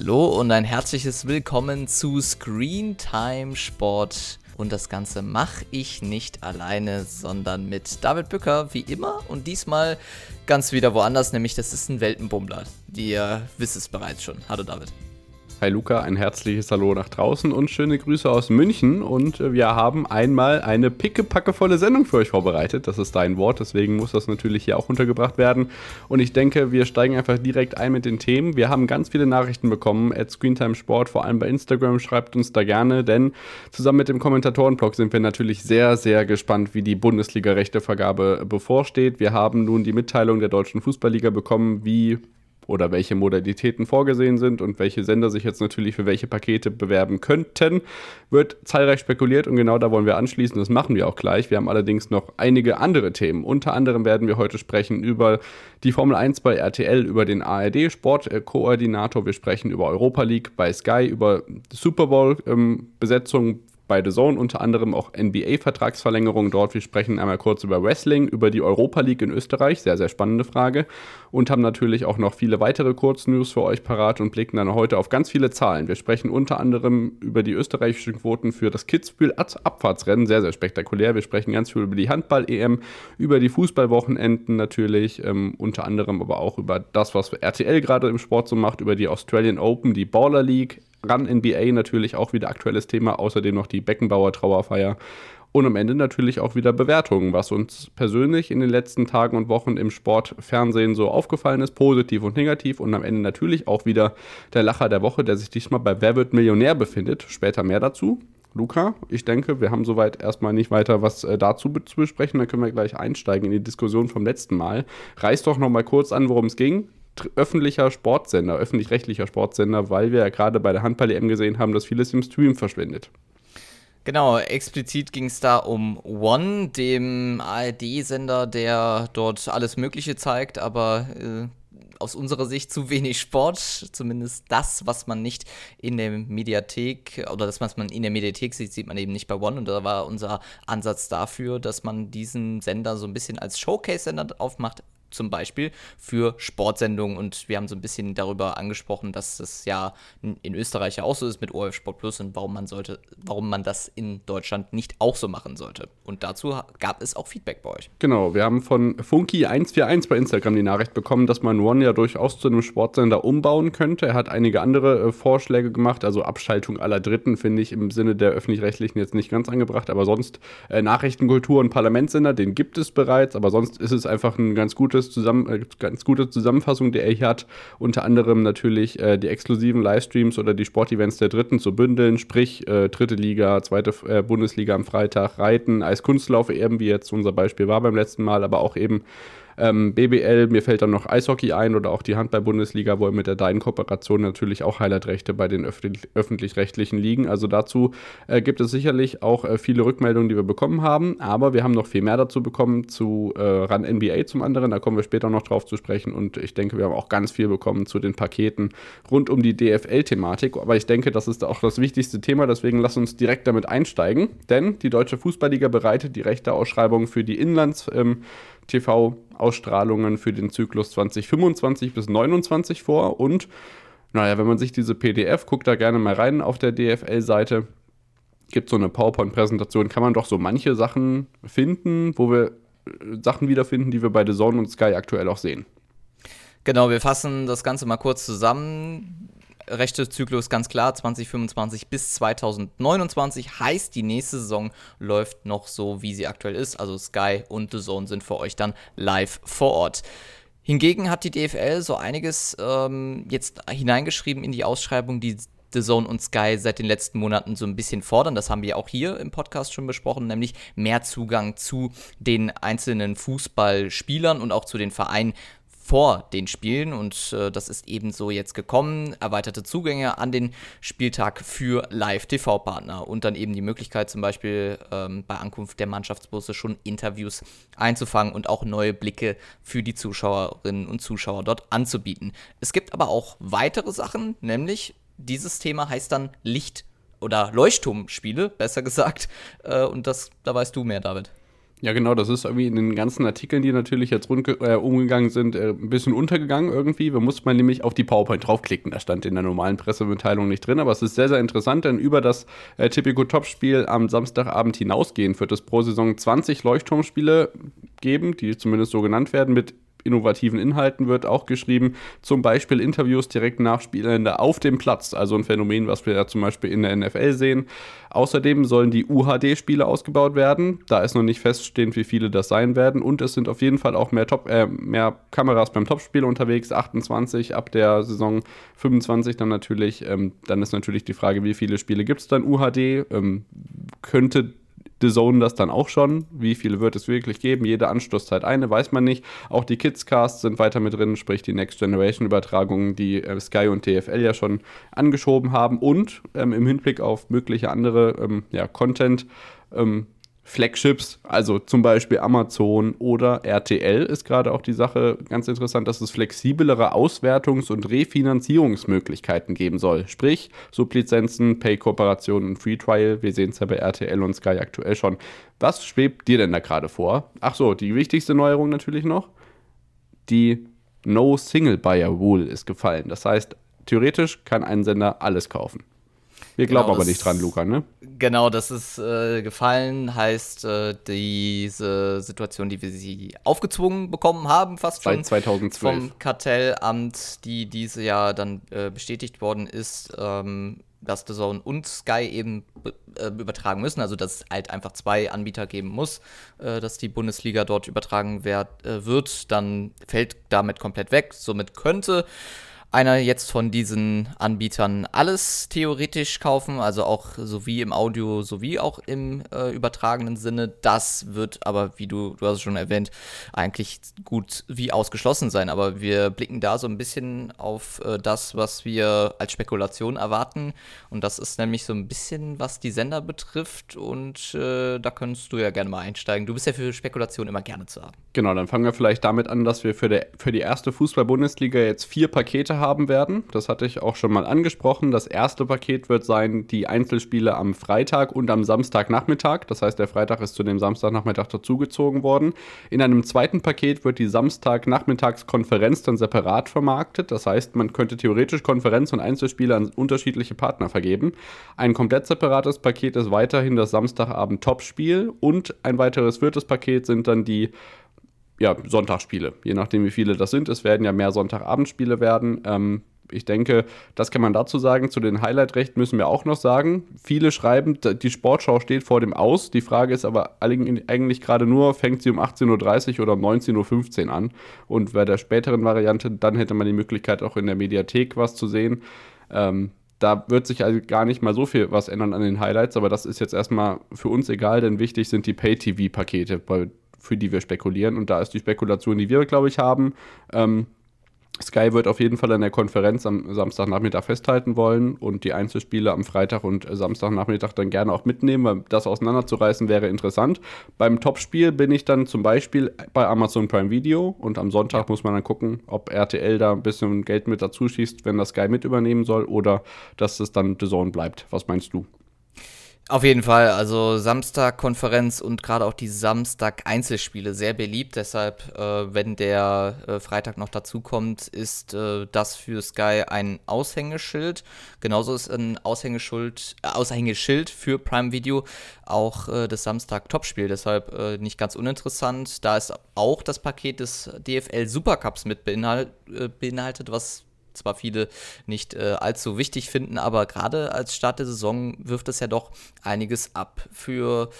Hallo und ein herzliches Willkommen zu Screen Time Sport. Und das Ganze mache ich nicht alleine, sondern mit David Bücker, wie immer. Und diesmal ganz wieder woanders, nämlich das ist ein Weltenbummler. Ihr wisst es bereits schon. Hallo David. Hi Luca, ein herzliches Hallo nach draußen und schöne Grüße aus München. Und äh, wir haben einmal eine pickepackevolle Sendung für euch vorbereitet. Das ist dein Wort, deswegen muss das natürlich hier auch untergebracht werden. Und ich denke, wir steigen einfach direkt ein mit den Themen. Wir haben ganz viele Nachrichten bekommen at Screentime Sport, vor allem bei Instagram. Schreibt uns da gerne, denn zusammen mit dem Kommentatorenblog sind wir natürlich sehr, sehr gespannt, wie die Bundesliga-Rechtevergabe bevorsteht. Wir haben nun die Mitteilung der Deutschen Fußballliga bekommen, wie oder welche Modalitäten vorgesehen sind und welche Sender sich jetzt natürlich für welche Pakete bewerben könnten, wird zahlreich spekuliert und genau da wollen wir anschließen. Das machen wir auch gleich. Wir haben allerdings noch einige andere Themen. Unter anderem werden wir heute sprechen über die Formel 1 bei RTL, über den ARD Sportkoordinator. Wir sprechen über Europa League bei Sky, über Super Bowl ähm, bei The Zone unter anderem auch NBA-Vertragsverlängerungen dort. Wir sprechen einmal kurz über Wrestling, über die Europa League in Österreich, sehr, sehr spannende Frage. Und haben natürlich auch noch viele weitere Kurznews für euch parat und blicken dann heute auf ganz viele Zahlen. Wir sprechen unter anderem über die österreichischen Quoten für das Kitzbühel-Abfahrtsrennen, sehr, sehr spektakulär. Wir sprechen ganz viel über die Handball-EM, über die Fußballwochenenden natürlich, ähm, unter anderem aber auch über das, was RTL gerade im Sport so macht, über die Australian Open, die Baller League, Run NBA natürlich auch wieder aktuelles Thema, außerdem noch die Beckenbauer Trauerfeier und am Ende natürlich auch wieder Bewertungen, was uns persönlich in den letzten Tagen und Wochen im Sportfernsehen so aufgefallen ist, positiv und negativ und am Ende natürlich auch wieder der Lacher der Woche, der sich diesmal bei Wer wird Millionär befindet. Später mehr dazu. Luca, ich denke, wir haben soweit erstmal nicht weiter was äh, dazu zu besprechen. Dann können wir gleich einsteigen in die Diskussion vom letzten Mal. Reiß doch noch mal kurz an, worum es ging öffentlicher Sportsender, öffentlich-rechtlicher Sportsender, weil wir ja gerade bei der Handball-EM gesehen haben, dass vieles im Stream verschwindet. Genau, explizit ging es da um One, dem ARD-Sender, der dort alles Mögliche zeigt, aber äh, aus unserer Sicht zu wenig Sport, zumindest das, was man nicht in der Mediathek oder das, was man in der Mediathek sieht, sieht man eben nicht bei One. Und da war unser Ansatz dafür, dass man diesen Sender so ein bisschen als Showcase-Sender aufmacht, zum Beispiel für Sportsendungen und wir haben so ein bisschen darüber angesprochen, dass es ja in Österreich ja auch so ist mit ORF Sport Plus und warum man sollte, warum man das in Deutschland nicht auch so machen sollte. Und dazu gab es auch Feedback bei euch. Genau, wir haben von Funky141 bei Instagram die Nachricht bekommen, dass man One ja durchaus zu einem Sportsender umbauen könnte. Er hat einige andere äh, Vorschläge gemacht, also Abschaltung aller Dritten finde ich im Sinne der öffentlich-rechtlichen jetzt nicht ganz angebracht, aber sonst äh, Nachrichtenkultur und Parlamentssender, den gibt es bereits, aber sonst ist es einfach ein ganz gutes gutes Zusammen äh, ganz gute Zusammenfassung, die er hier hat. Unter anderem natürlich äh, die exklusiven Livestreams oder die Sportevents der Dritten zu bündeln, sprich äh, dritte Liga, zweite äh, Bundesliga am Freitag, Reiten, Eiskunstlauf, eben wie jetzt unser Beispiel war beim letzten Mal, aber auch eben ähm, BBL, mir fällt dann noch Eishockey ein oder auch die Handball-Bundesliga, wo mit der Dein-Kooperation natürlich auch Highlight-Rechte bei den öffentlich-rechtlichen Ligen. Also dazu äh, gibt es sicherlich auch äh, viele Rückmeldungen, die wir bekommen haben, aber wir haben noch viel mehr dazu bekommen zu äh, RAN NBA zum anderen, da kommen wir später noch drauf zu sprechen. Und ich denke, wir haben auch ganz viel bekommen zu den Paketen rund um die DFL-Thematik, aber ich denke, das ist auch das wichtigste Thema, deswegen lass uns direkt damit einsteigen, denn die Deutsche Fußballliga bereitet die Rechteausschreibung für die Inlands- ähm, TV-Ausstrahlungen für den Zyklus 2025 bis 2029 vor. Und naja, wenn man sich diese PDF, guckt da gerne mal rein auf der DFL-Seite, gibt so eine PowerPoint-Präsentation, kann man doch so manche Sachen finden, wo wir äh, Sachen wiederfinden, die wir bei The Zone und Sky aktuell auch sehen. Genau, wir fassen das Ganze mal kurz zusammen rechte Zyklus ganz klar 2025 bis 2029 heißt die nächste Saison läuft noch so wie sie aktuell ist. Also Sky und The Zone sind für euch dann live vor Ort. Hingegen hat die DFL so einiges ähm, jetzt hineingeschrieben in die Ausschreibung die The Zone und Sky seit den letzten Monaten so ein bisschen fordern. Das haben wir auch hier im Podcast schon besprochen, nämlich mehr Zugang zu den einzelnen Fußballspielern und auch zu den Vereinen vor den Spielen und äh, das ist ebenso jetzt gekommen. Erweiterte Zugänge an den Spieltag für Live-TV-Partner und dann eben die Möglichkeit zum Beispiel ähm, bei Ankunft der Mannschaftsbusse schon Interviews einzufangen und auch neue Blicke für die Zuschauerinnen und Zuschauer dort anzubieten. Es gibt aber auch weitere Sachen, nämlich dieses Thema heißt dann Licht- oder Leuchtturmspiele, besser gesagt. Äh, und das, da weißt du mehr, David. Ja, genau, das ist irgendwie in den ganzen Artikeln, die natürlich jetzt rund, äh, umgegangen sind, äh, ein bisschen untergegangen irgendwie. Da muss man nämlich auf die PowerPoint draufklicken. Da stand in der normalen Pressemitteilung nicht drin, aber es ist sehr, sehr interessant, denn über das äh, Typico Top-Spiel am Samstagabend hinausgehend wird es pro Saison 20 Leuchtturmspiele geben, die zumindest so genannt werden, mit innovativen Inhalten wird auch geschrieben. Zum Beispiel Interviews direkt nach Spielende auf dem Platz, also ein Phänomen, was wir ja zum Beispiel in der NFL sehen. Außerdem sollen die UHD-Spiele ausgebaut werden. Da ist noch nicht feststehend, wie viele das sein werden. Und es sind auf jeden Fall auch mehr, Top, äh, mehr Kameras beim Topspiel unterwegs. 28 ab der Saison 25 dann natürlich. Ähm, dann ist natürlich die Frage, wie viele Spiele gibt es dann UHD? Ähm, könnte The Zone das dann auch schon. Wie viele wird es wirklich geben? Jede Anstoßzeit eine, weiß man nicht. Auch die Kidscasts sind weiter mit drin, sprich die Next Generation Übertragungen, die äh, Sky und TFL ja schon angeschoben haben. Und ähm, im Hinblick auf mögliche andere ähm, ja, Content. Ähm, Flagships, also zum Beispiel Amazon oder RTL, ist gerade auch die Sache ganz interessant, dass es flexiblere Auswertungs- und Refinanzierungsmöglichkeiten geben soll. Sprich, Sublizenzen, Pay-Kooperationen und Free Trial. Wir sehen es ja bei RTL und Sky aktuell schon. Was schwebt dir denn da gerade vor? Ach so, die wichtigste Neuerung natürlich noch. Die No Single Buyer Rule ist gefallen. Das heißt, theoretisch kann ein Sender alles kaufen. Wir glauben genau, aber nicht dran, Luca, ne? Genau, das ist äh, gefallen, heißt äh, diese Situation, die wir sie aufgezwungen bekommen haben, fast schon. Seit 2012. Vom Kartellamt, die diese Jahr dann äh, bestätigt worden ist, ähm, dass The Zone und Sky eben äh, übertragen müssen, also dass es halt einfach zwei Anbieter geben muss, äh, dass die Bundesliga dort übertragen werd, äh, wird, dann fällt damit komplett weg. Somit könnte einer jetzt von diesen Anbietern alles theoretisch kaufen, also auch sowie im Audio sowie auch im äh, übertragenen Sinne. Das wird aber, wie du, du hast es schon erwähnt, eigentlich gut wie ausgeschlossen sein. Aber wir blicken da so ein bisschen auf äh, das, was wir als Spekulation erwarten. Und das ist nämlich so ein bisschen, was die Sender betrifft. Und äh, da könntest du ja gerne mal einsteigen. Du bist ja für Spekulation immer gerne zu haben. Genau, dann fangen wir vielleicht damit an, dass wir für, der, für die erste Fußball-Bundesliga jetzt vier Pakete haben werden. Das hatte ich auch schon mal angesprochen. Das erste Paket wird sein die Einzelspiele am Freitag und am Samstagnachmittag. Das heißt, der Freitag ist zu dem Samstagnachmittag dazugezogen worden. In einem zweiten Paket wird die Samstagnachmittagskonferenz dann separat vermarktet. Das heißt, man könnte theoretisch Konferenz und Einzelspiele an unterschiedliche Partner vergeben. Ein komplett separates Paket ist weiterhin das Samstagabend-Topspiel und ein weiteres viertes Paket sind dann die ja, Sonntagsspiele, je nachdem, wie viele das sind. Es werden ja mehr Sonntagabendspiele werden. Ähm, ich denke, das kann man dazu sagen. Zu den Highlight-Rechten müssen wir auch noch sagen. Viele schreiben, die Sportschau steht vor dem Aus. Die Frage ist aber eigentlich gerade nur, fängt sie um 18.30 Uhr oder um 19.15 Uhr an? Und bei der späteren Variante, dann hätte man die Möglichkeit, auch in der Mediathek was zu sehen. Ähm, da wird sich also gar nicht mal so viel was ändern an den Highlights, aber das ist jetzt erstmal für uns egal, denn wichtig sind die Pay-TV-Pakete, für die wir spekulieren. Und da ist die Spekulation, die wir, glaube ich, haben. Ähm, Sky wird auf jeden Fall an der Konferenz am Samstagnachmittag festhalten wollen und die Einzelspiele am Freitag und Samstagnachmittag dann gerne auch mitnehmen, weil das auseinanderzureißen wäre interessant. Beim Topspiel bin ich dann zum Beispiel bei Amazon Prime Video und am Sonntag muss man dann gucken, ob RTL da ein bisschen Geld mit dazu schießt, wenn das Sky mit übernehmen soll oder dass es dann The Zone bleibt. Was meinst du? Auf jeden Fall, also Samstag-Konferenz und gerade auch die Samstag-Einzelspiele sehr beliebt. Deshalb, äh, wenn der äh, Freitag noch dazukommt, ist äh, das für Sky ein Aushängeschild. Genauso ist ein Aushängeschild, äh, Aushängeschild für Prime Video auch äh, das Samstag-Topspiel. Deshalb äh, nicht ganz uninteressant. Da ist auch das Paket des DFL Supercups mit beinhalt, beinhaltet, was zwar viele nicht äh, allzu wichtig finden, aber gerade als Start der Saison wirft es ja doch einiges ab. Für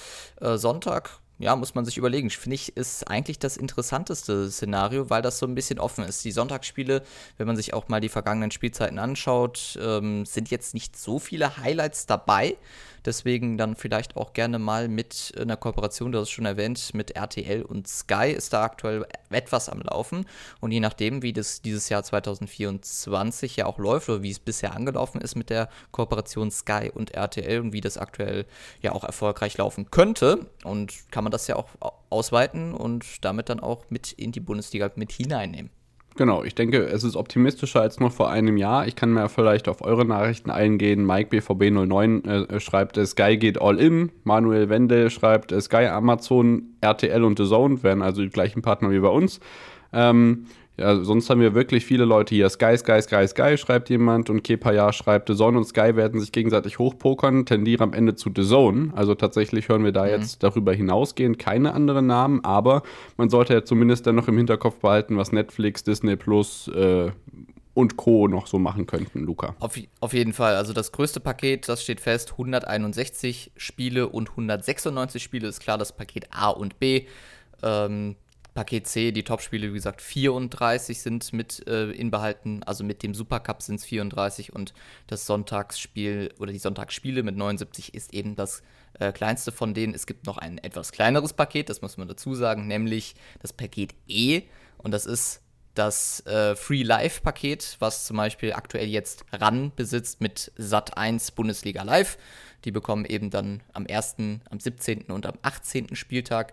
äh, Sonntag ja, muss man sich überlegen. Finde ich, ist eigentlich das interessanteste Szenario, weil das so ein bisschen offen ist. Die Sonntagsspiele, wenn man sich auch mal die vergangenen Spielzeiten anschaut, ähm, sind jetzt nicht so viele Highlights dabei. Deswegen dann vielleicht auch gerne mal mit einer Kooperation, hast es schon erwähnt, mit RTL und Sky ist da aktuell etwas am Laufen. Und je nachdem, wie das dieses Jahr 2024 ja auch läuft oder wie es bisher angelaufen ist mit der Kooperation Sky und RTL und wie das aktuell ja auch erfolgreich laufen könnte, und kann man das ja auch ausweiten und damit dann auch mit in die Bundesliga mit hineinnehmen. Genau, ich denke, es ist optimistischer als noch vor einem Jahr. Ich kann mir vielleicht auf eure Nachrichten eingehen. Mike BVB09 äh, schreibt, Sky geht all in. Manuel Wende schreibt, Sky, Amazon, RTL und The Zone werden also die gleichen Partner wie bei uns. Ähm, ja, sonst haben wir wirklich viele Leute hier. Sky, Sky, Sky, Sky schreibt jemand und Kepaya schreibt, The Zone und Sky werden sich gegenseitig hochpokern, tendieren am Ende zu The Zone. Also tatsächlich hören wir da mhm. jetzt darüber hinausgehend keine anderen Namen, aber man sollte ja zumindest dann noch im Hinterkopf behalten, was Netflix, Disney Plus äh, und Co. noch so machen könnten, Luca. Auf, auf, jeden Fall. Also das größte Paket, das steht fest, 161 Spiele und 196 Spiele ist klar, das Paket A und B. Ähm, Paket C, die Topspiele, wie gesagt, 34 sind mit äh, inbehalten. Also mit dem Supercup sind es 34 und das Sonntagsspiel oder die Sonntagsspiele mit 79 ist eben das äh, kleinste von denen. Es gibt noch ein etwas kleineres Paket, das muss man dazu sagen, nämlich das Paket E. Und das ist das äh, Free Live Paket, was zum Beispiel aktuell jetzt RAN besitzt mit Sat 1 Bundesliga Live. Die bekommen eben dann am 1., am 17. und am 18. Spieltag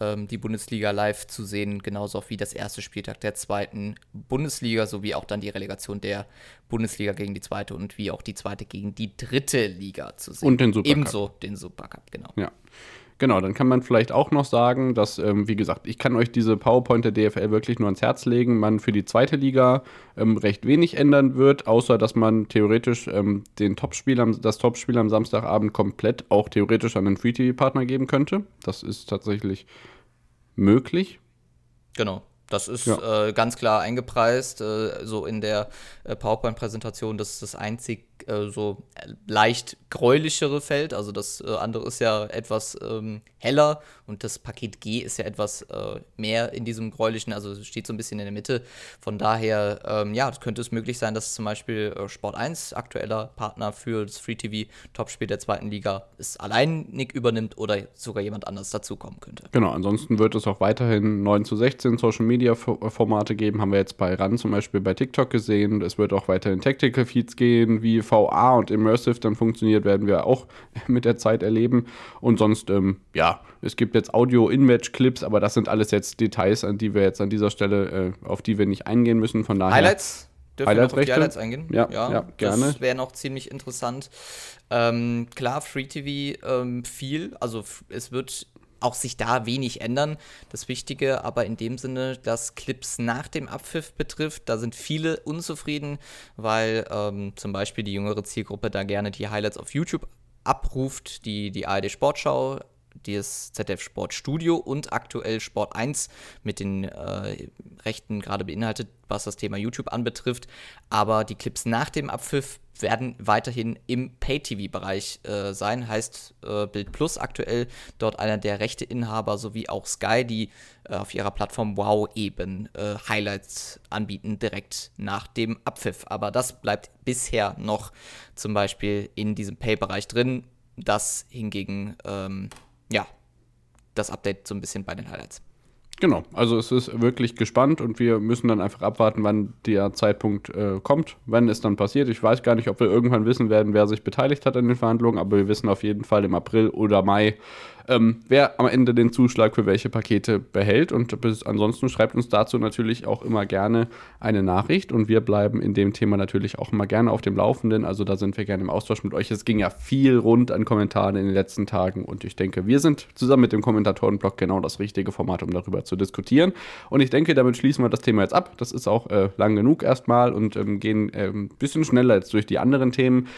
ähm, die Bundesliga live zu sehen, genauso wie das erste Spieltag der zweiten Bundesliga, sowie auch dann die Relegation der Bundesliga gegen die zweite und wie auch die zweite gegen die dritte Liga zu sehen. Und den Supercup. Ebenso den Supercup, genau. Ja. Genau, dann kann man vielleicht auch noch sagen, dass, ähm, wie gesagt, ich kann euch diese PowerPoint der DFL wirklich nur ans Herz legen, man für die zweite Liga ähm, recht wenig ändern wird, außer dass man theoretisch ähm, den Topspiel am, das Topspiel am Samstagabend komplett auch theoretisch an einen Free-TV-Partner geben könnte. Das ist tatsächlich möglich. Genau. Das ist ja. äh, ganz klar eingepreist, äh, so in der äh, PowerPoint-Präsentation. Das ist das einzig äh, so leicht gräulichere Feld. Also das äh, andere ist ja etwas ähm, heller und das Paket G ist ja etwas äh, mehr in diesem gräulichen, also steht so ein bisschen in der Mitte. Von daher, ähm, ja, könnte es möglich sein, dass zum Beispiel Sport 1, aktueller Partner für das Free TV Topspiel der zweiten Liga, es alleinig übernimmt oder sogar jemand anders dazukommen könnte. Genau, ansonsten wird es auch weiterhin 9 zu 16 Social Media Formate geben, haben wir jetzt bei RAN zum Beispiel bei TikTok gesehen. Es wird auch weiterhin Tactical Feeds gehen, wie VA und Immersive dann funktioniert, werden wir auch mit der Zeit erleben. Und sonst, ähm, ja, es gibt jetzt Audio-In-Match-Clips, aber das sind alles jetzt Details, an die wir jetzt an dieser Stelle, äh, auf die wir nicht eingehen müssen. Von daher. Highlights? Dürfen Highlights wir auf die Highlights eingehen? Ja, ja, ja gerne. Das wäre noch ziemlich interessant. Ähm, klar, Free TV ähm, viel. Also es wird auch sich da wenig ändern. Das Wichtige aber in dem Sinne, dass Clips nach dem Abpfiff betrifft, da sind viele unzufrieden, weil ähm, zum Beispiel die jüngere Zielgruppe da gerne die Highlights auf YouTube abruft, die die ARD Sportschau das ZDF Sport Studio und aktuell Sport 1 mit den äh, Rechten gerade beinhaltet, was das Thema YouTube anbetrifft. Aber die Clips nach dem Abpfiff werden weiterhin im Pay-TV-Bereich äh, sein. Heißt äh, Bild Plus aktuell dort einer der Rechteinhaber sowie auch Sky, die äh, auf ihrer Plattform Wow eben äh, Highlights anbieten direkt nach dem Abpfiff. Aber das bleibt bisher noch zum Beispiel in diesem Pay-Bereich drin. Das hingegen ähm, ja, das Update so ein bisschen bei den Highlights. Genau, also es ist wirklich gespannt und wir müssen dann einfach abwarten, wann der Zeitpunkt äh, kommt, wenn es dann passiert. Ich weiß gar nicht, ob wir irgendwann wissen werden, wer sich beteiligt hat an den Verhandlungen, aber wir wissen auf jeden Fall im April oder Mai, ähm, wer am Ende den Zuschlag für welche Pakete behält. Und bis, ansonsten schreibt uns dazu natürlich auch immer gerne eine Nachricht und wir bleiben in dem Thema natürlich auch immer gerne auf dem Laufenden. Also da sind wir gerne im Austausch mit euch. Es ging ja viel rund an Kommentaren in den letzten Tagen und ich denke, wir sind zusammen mit dem Kommentatorenblog genau das richtige Format, um darüber zu diskutieren. Und ich denke, damit schließen wir das Thema jetzt ab. Das ist auch äh, lang genug erstmal und ähm, gehen ein ähm, bisschen schneller jetzt durch die anderen Themen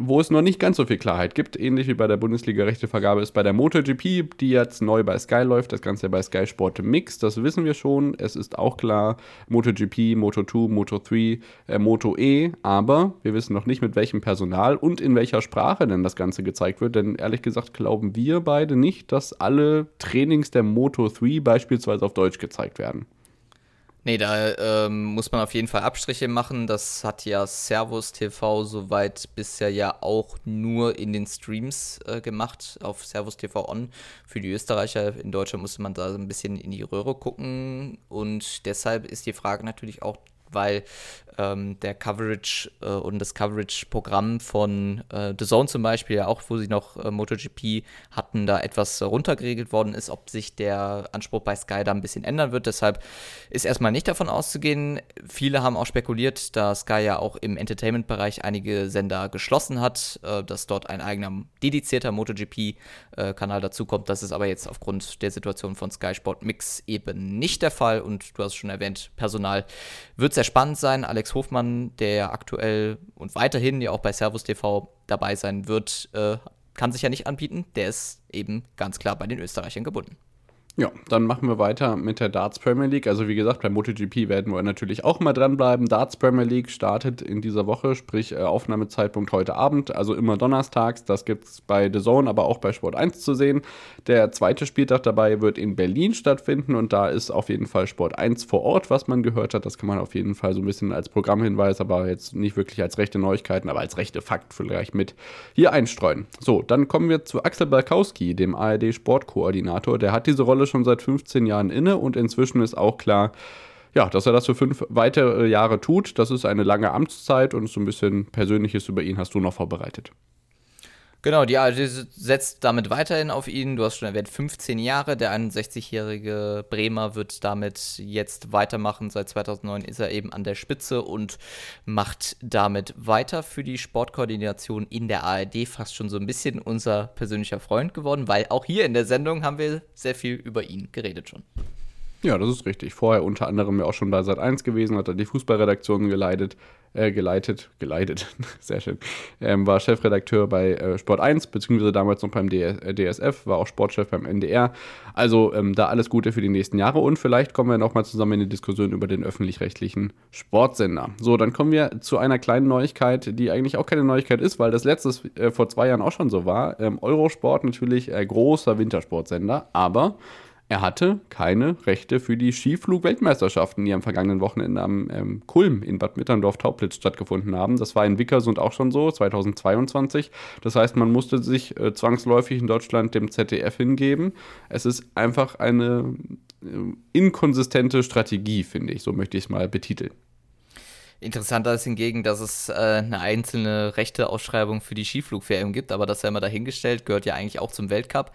wo es noch nicht ganz so viel Klarheit gibt, ähnlich wie bei der Bundesliga-Rechtevergabe ist bei der MotoGP, die jetzt neu bei Sky läuft, das Ganze bei Sky Sport Mix, das wissen wir schon. Es ist auch klar, MotoGP, Moto2, Moto3, äh, Moto E, aber wir wissen noch nicht, mit welchem Personal und in welcher Sprache denn das Ganze gezeigt wird, denn ehrlich gesagt glauben wir beide nicht, dass alle Trainings der Moto3 beispielsweise auf Deutsch gezeigt werden. Nee, da ähm, muss man auf jeden Fall Abstriche machen. Das hat ja Servus TV soweit bisher ja auch nur in den Streams äh, gemacht, auf Servus TV On. Für die Österreicher in Deutschland musste man da ein bisschen in die Röhre gucken. Und deshalb ist die Frage natürlich auch, weil ähm, der Coverage äh, und das Coverage-Programm von äh, The Zone zum Beispiel, ja auch, wo sie noch äh, MotoGP hatten, da etwas runtergeregelt worden ist, ob sich der Anspruch bei Sky da ein bisschen ändern wird. Deshalb ist erstmal nicht davon auszugehen. Viele haben auch spekuliert, da Sky ja auch im Entertainment-Bereich einige Sender geschlossen hat, äh, dass dort ein eigener dedizierter MotoGP-Kanal dazukommt. Das ist aber jetzt aufgrund der Situation von Sky Sport Mix eben nicht der Fall. Und du hast schon erwähnt, Personal wird sehr spannend sein. Alex Hofmann, der aktuell und weiterhin ja auch bei Servus TV dabei sein wird, äh, kann sich ja nicht anbieten. Der ist eben ganz klar bei den Österreichern gebunden. Ja, dann machen wir weiter mit der Darts Premier League. Also wie gesagt, bei MotoGP werden wir natürlich auch mal dranbleiben. Darts Premier League startet in dieser Woche, sprich äh, Aufnahmezeitpunkt heute Abend, also immer donnerstags. Das gibt es bei The Zone, aber auch bei Sport 1 zu sehen. Der zweite Spieltag dabei wird in Berlin stattfinden und da ist auf jeden Fall Sport 1 vor Ort, was man gehört hat. Das kann man auf jeden Fall so ein bisschen als Programmhinweis, aber jetzt nicht wirklich als rechte Neuigkeiten, aber als rechte Fakt vielleicht mit hier einstreuen. So, dann kommen wir zu Axel Balkowski, dem ARD Sportkoordinator. Der hat diese Rolle schon seit 15 Jahren inne und inzwischen ist auch klar, ja, dass er das für fünf weitere Jahre tut. Das ist eine lange Amtszeit und so ein bisschen Persönliches über ihn hast du noch vorbereitet. Genau, die ARD setzt damit weiterhin auf ihn. Du hast schon erwähnt, 15 Jahre. Der 61-jährige Bremer wird damit jetzt weitermachen. Seit 2009 ist er eben an der Spitze und macht damit weiter für die Sportkoordination in der ARD. Fast schon so ein bisschen unser persönlicher Freund geworden, weil auch hier in der Sendung haben wir sehr viel über ihn geredet schon. Ja, das ist richtig. Vorher unter anderem ja auch schon bei Sat 1 gewesen, hat er die Fußballredaktion geleitet, äh, geleitet, geleitet, sehr schön. Ähm, war Chefredakteur bei äh, Sport 1, beziehungsweise damals noch beim DS, äh, DSF, war auch Sportchef beim NDR. Also ähm, da alles Gute für die nächsten Jahre und vielleicht kommen wir nochmal zusammen in die Diskussion über den öffentlich-rechtlichen Sportsender. So, dann kommen wir zu einer kleinen Neuigkeit, die eigentlich auch keine Neuigkeit ist, weil das letztes äh, vor zwei Jahren auch schon so war. Ähm, Eurosport natürlich äh, großer Wintersportsender, aber er hatte keine Rechte für die Skiflug-Weltmeisterschaften, die am vergangenen Wochenende am ähm, Kulm in Bad Mitterndorf-Tauplitz stattgefunden haben. Das war in Wickersund auch schon so, 2022. Das heißt, man musste sich äh, zwangsläufig in Deutschland dem ZDF hingeben. Es ist einfach eine äh, inkonsistente Strategie, finde ich. So möchte ich es mal betiteln. Interessanter ist hingegen, dass es äh, eine einzelne Rechteausschreibung für die Skiflug-WM gibt, aber das sei mal dahingestellt, gehört ja eigentlich auch zum Weltcup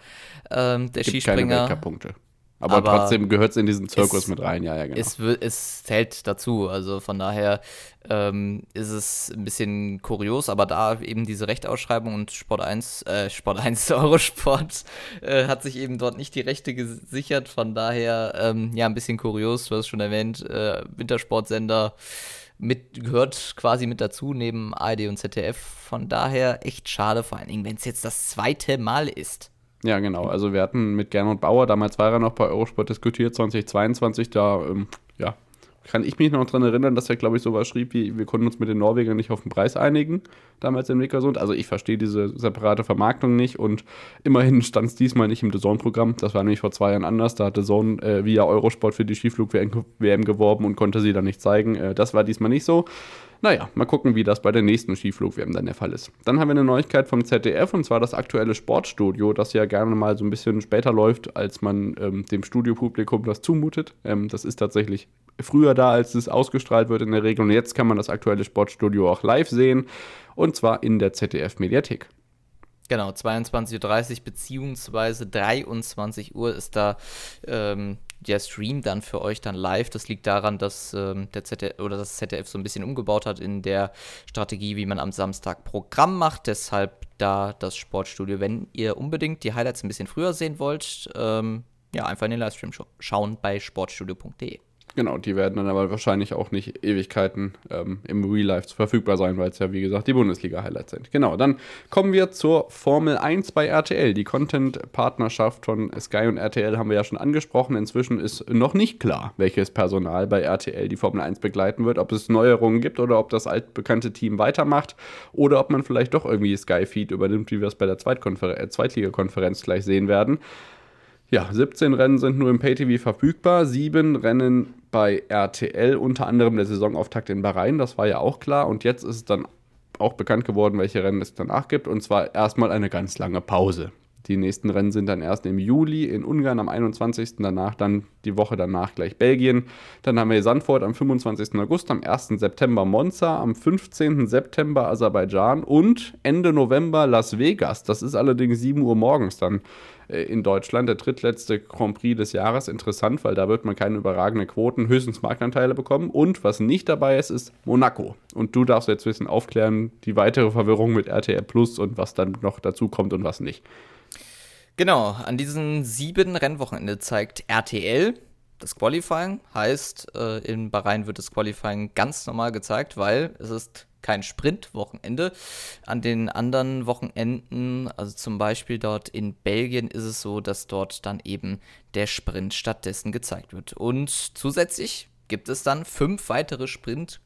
ähm, der gibt Skispringer. Keine Weltcup-Punkte. Aber, aber, trotzdem gehört es in diesen Zirkus mit rein, ja, ja, genau. Es, es zählt dazu, also von daher ähm, ist es ein bisschen kurios, aber da eben diese Rechteausschreibung und Sport 1, äh, Sport 1 Eurosport äh, hat sich eben dort nicht die Rechte gesichert, von daher ähm, ja ein bisschen kurios, du hast schon erwähnt, äh, Wintersportsender mit, gehört quasi mit dazu, neben ARD und ZDF, von daher echt schade, vor allen Dingen, wenn es jetzt das zweite Mal ist. Ja, genau. Also wir hatten mit Gernot Bauer, damals war er noch bei Eurosport diskutiert, 2022, da ähm, ja, kann ich mich noch daran erinnern, dass er, glaube ich, sowas schrieb wie, wir konnten uns mit den Norwegern nicht auf den Preis einigen, damals in Wickersund. Also ich verstehe diese separate Vermarktung nicht und immerhin stand es diesmal nicht im DAZN-Programm. Das war nämlich vor zwei Jahren anders. Da hatte DAZN äh, via Eurosport für die Skiflug-WM geworben und konnte sie dann nicht zeigen. Äh, das war diesmal nicht so. Naja, mal gucken, wie das bei der nächsten Skiflug-WM dann der Fall ist. Dann haben wir eine Neuigkeit vom ZDF und zwar das aktuelle Sportstudio, das ja gerne mal so ein bisschen später läuft, als man ähm, dem Studiopublikum das zumutet. Ähm, das ist tatsächlich früher da, als es ausgestrahlt wird in der Regel. Und jetzt kann man das aktuelle Sportstudio auch live sehen und zwar in der ZDF-Mediathek. Genau, 22.30 Uhr beziehungsweise 23 Uhr ist da ähm, der Stream dann für euch dann live. Das liegt daran, dass ähm, der ZDF oder das ZDF so ein bisschen umgebaut hat in der Strategie, wie man am Samstag Programm macht. Deshalb da das Sportstudio. Wenn ihr unbedingt die Highlights ein bisschen früher sehen wollt, ähm, ja, einfach in den Livestream schauen bei sportstudio.de. Genau, die werden dann aber wahrscheinlich auch nicht Ewigkeiten ähm, im Real Life verfügbar sein, weil es ja, wie gesagt, die Bundesliga-Highlights sind. Genau, dann kommen wir zur Formel 1 bei RTL. Die Content-Partnerschaft von Sky und RTL haben wir ja schon angesprochen. Inzwischen ist noch nicht klar, welches Personal bei RTL die Formel 1 begleiten wird, ob es Neuerungen gibt oder ob das altbekannte Team weitermacht oder ob man vielleicht doch irgendwie Sky-Feed übernimmt, wie wir es bei der äh, Zweitliga-Konferenz gleich sehen werden. Ja, 17 Rennen sind nur im Pay-TV verfügbar, sieben Rennen bei RTL, unter anderem der Saisonauftakt in Bahrain, das war ja auch klar. Und jetzt ist es dann auch bekannt geworden, welche Rennen es danach gibt. Und zwar erstmal eine ganz lange Pause. Die nächsten Rennen sind dann erst im Juli in Ungarn am 21. Danach dann die Woche danach gleich Belgien. Dann haben wir Sandford am 25. August, am 1. September Monza, am 15. September Aserbaidschan und Ende November Las Vegas. Das ist allerdings 7 Uhr morgens dann in Deutschland, der drittletzte Grand Prix des Jahres. Interessant, weil da wird man keine überragenden Quoten, höchstens Marktanteile bekommen. Und was nicht dabei ist, ist Monaco. Und du darfst jetzt ein bisschen aufklären, die weitere Verwirrung mit RTL Plus und was dann noch dazu kommt und was nicht. Genau, an diesen sieben Rennwochenende zeigt RTL das Qualifying. Heißt, äh, in Bahrain wird das Qualifying ganz normal gezeigt, weil es ist kein Sprintwochenende. An den anderen Wochenenden, also zum Beispiel dort in Belgien, ist es so, dass dort dann eben der Sprint stattdessen gezeigt wird. Und zusätzlich gibt es dann fünf weitere Sprint-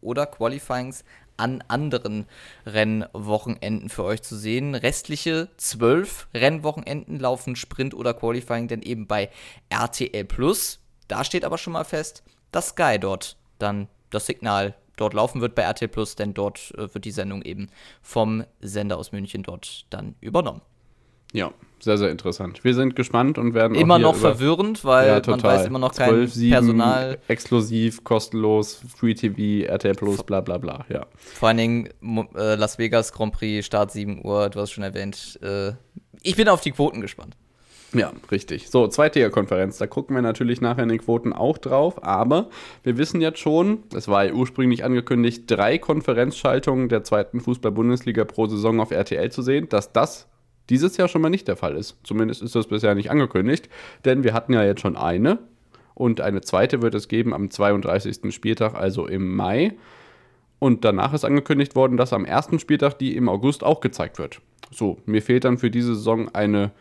oder Qualifyings an anderen Rennwochenenden für euch zu sehen. Restliche zwölf Rennwochenenden laufen Sprint oder Qualifying dann eben bei RTL Plus. Da steht aber schon mal fest, dass Sky dort dann das Signal dort laufen wird bei RTL Plus, denn dort äh, wird die Sendung eben vom Sender aus München dort dann übernommen. Ja, sehr, sehr interessant. Wir sind gespannt und werden immer noch verwirrend, weil ja, man weiß immer noch kein 12, 7, Personal. Exklusiv, kostenlos, Free TV, RTL Plus, bla bla bla. Ja. Vor allen Dingen äh, Las Vegas Grand Prix, Start 7 Uhr, du hast schon erwähnt. Äh, ich bin auf die Quoten gespannt. Ja, richtig. So, Zweitliga-Konferenz. Da gucken wir natürlich nachher in den Quoten auch drauf. Aber wir wissen jetzt schon, es war ja ursprünglich angekündigt, drei Konferenzschaltungen der zweiten Fußball-Bundesliga pro Saison auf RTL zu sehen. Dass das dieses Jahr schon mal nicht der Fall ist. Zumindest ist das bisher nicht angekündigt, denn wir hatten ja jetzt schon eine und eine zweite wird es geben am 32. Spieltag, also im Mai. Und danach ist angekündigt worden, dass am ersten Spieltag die im August auch gezeigt wird. So, mir fehlt dann für diese Saison eine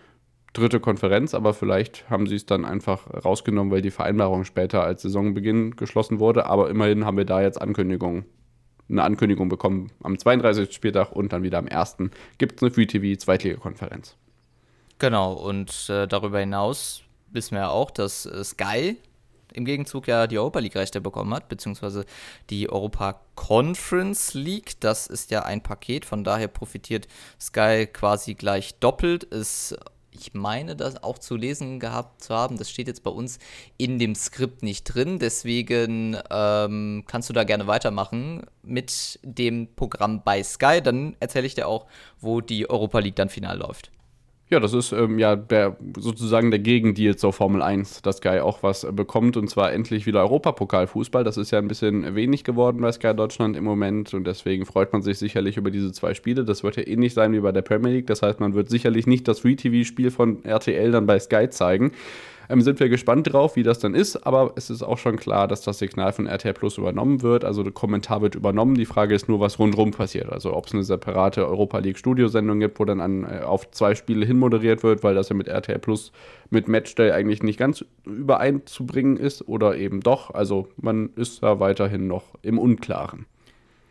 dritte Konferenz, aber vielleicht haben sie es dann einfach rausgenommen, weil die Vereinbarung später als Saisonbeginn geschlossen wurde. Aber immerhin haben wir da jetzt Ankündigungen eine Ankündigung bekommen am 32. Spieltag und dann wieder am 1. gibt es eine Free TV Zweitliga-Konferenz. Genau, und äh, darüber hinaus wissen wir ja auch, dass äh, Sky im Gegenzug ja die Europa League-Rechte bekommen hat, beziehungsweise die Europa Conference League. Das ist ja ein Paket, von daher profitiert Sky quasi gleich doppelt. Ist ich meine, das auch zu lesen gehabt zu haben. Das steht jetzt bei uns in dem Skript nicht drin. Deswegen ähm, kannst du da gerne weitermachen mit dem Programm bei Sky. Dann erzähle ich dir auch, wo die Europa League dann final läuft. Ja, das ist ähm, ja der, sozusagen der Gegendeal zur Formel 1, dass Sky auch was bekommt und zwar endlich wieder Europapokalfußball. Das ist ja ein bisschen wenig geworden bei Sky Deutschland im Moment und deswegen freut man sich sicherlich über diese zwei Spiele. Das wird ja ähnlich sein wie bei der Premier League. Das heißt, man wird sicherlich nicht das Free-TV-Spiel von RTL dann bei Sky zeigen. Ähm, sind wir gespannt drauf, wie das dann ist, aber es ist auch schon klar, dass das Signal von RTL Plus übernommen wird. Also der Kommentar wird übernommen. Die Frage ist nur, was rundherum passiert. Also ob es eine separate Europa League Studiosendung gibt, wo dann an, äh, auf zwei Spiele hinmoderiert wird, weil das ja mit RTL Plus mit Matchday eigentlich nicht ganz übereinzubringen ist oder eben doch. Also man ist da weiterhin noch im Unklaren.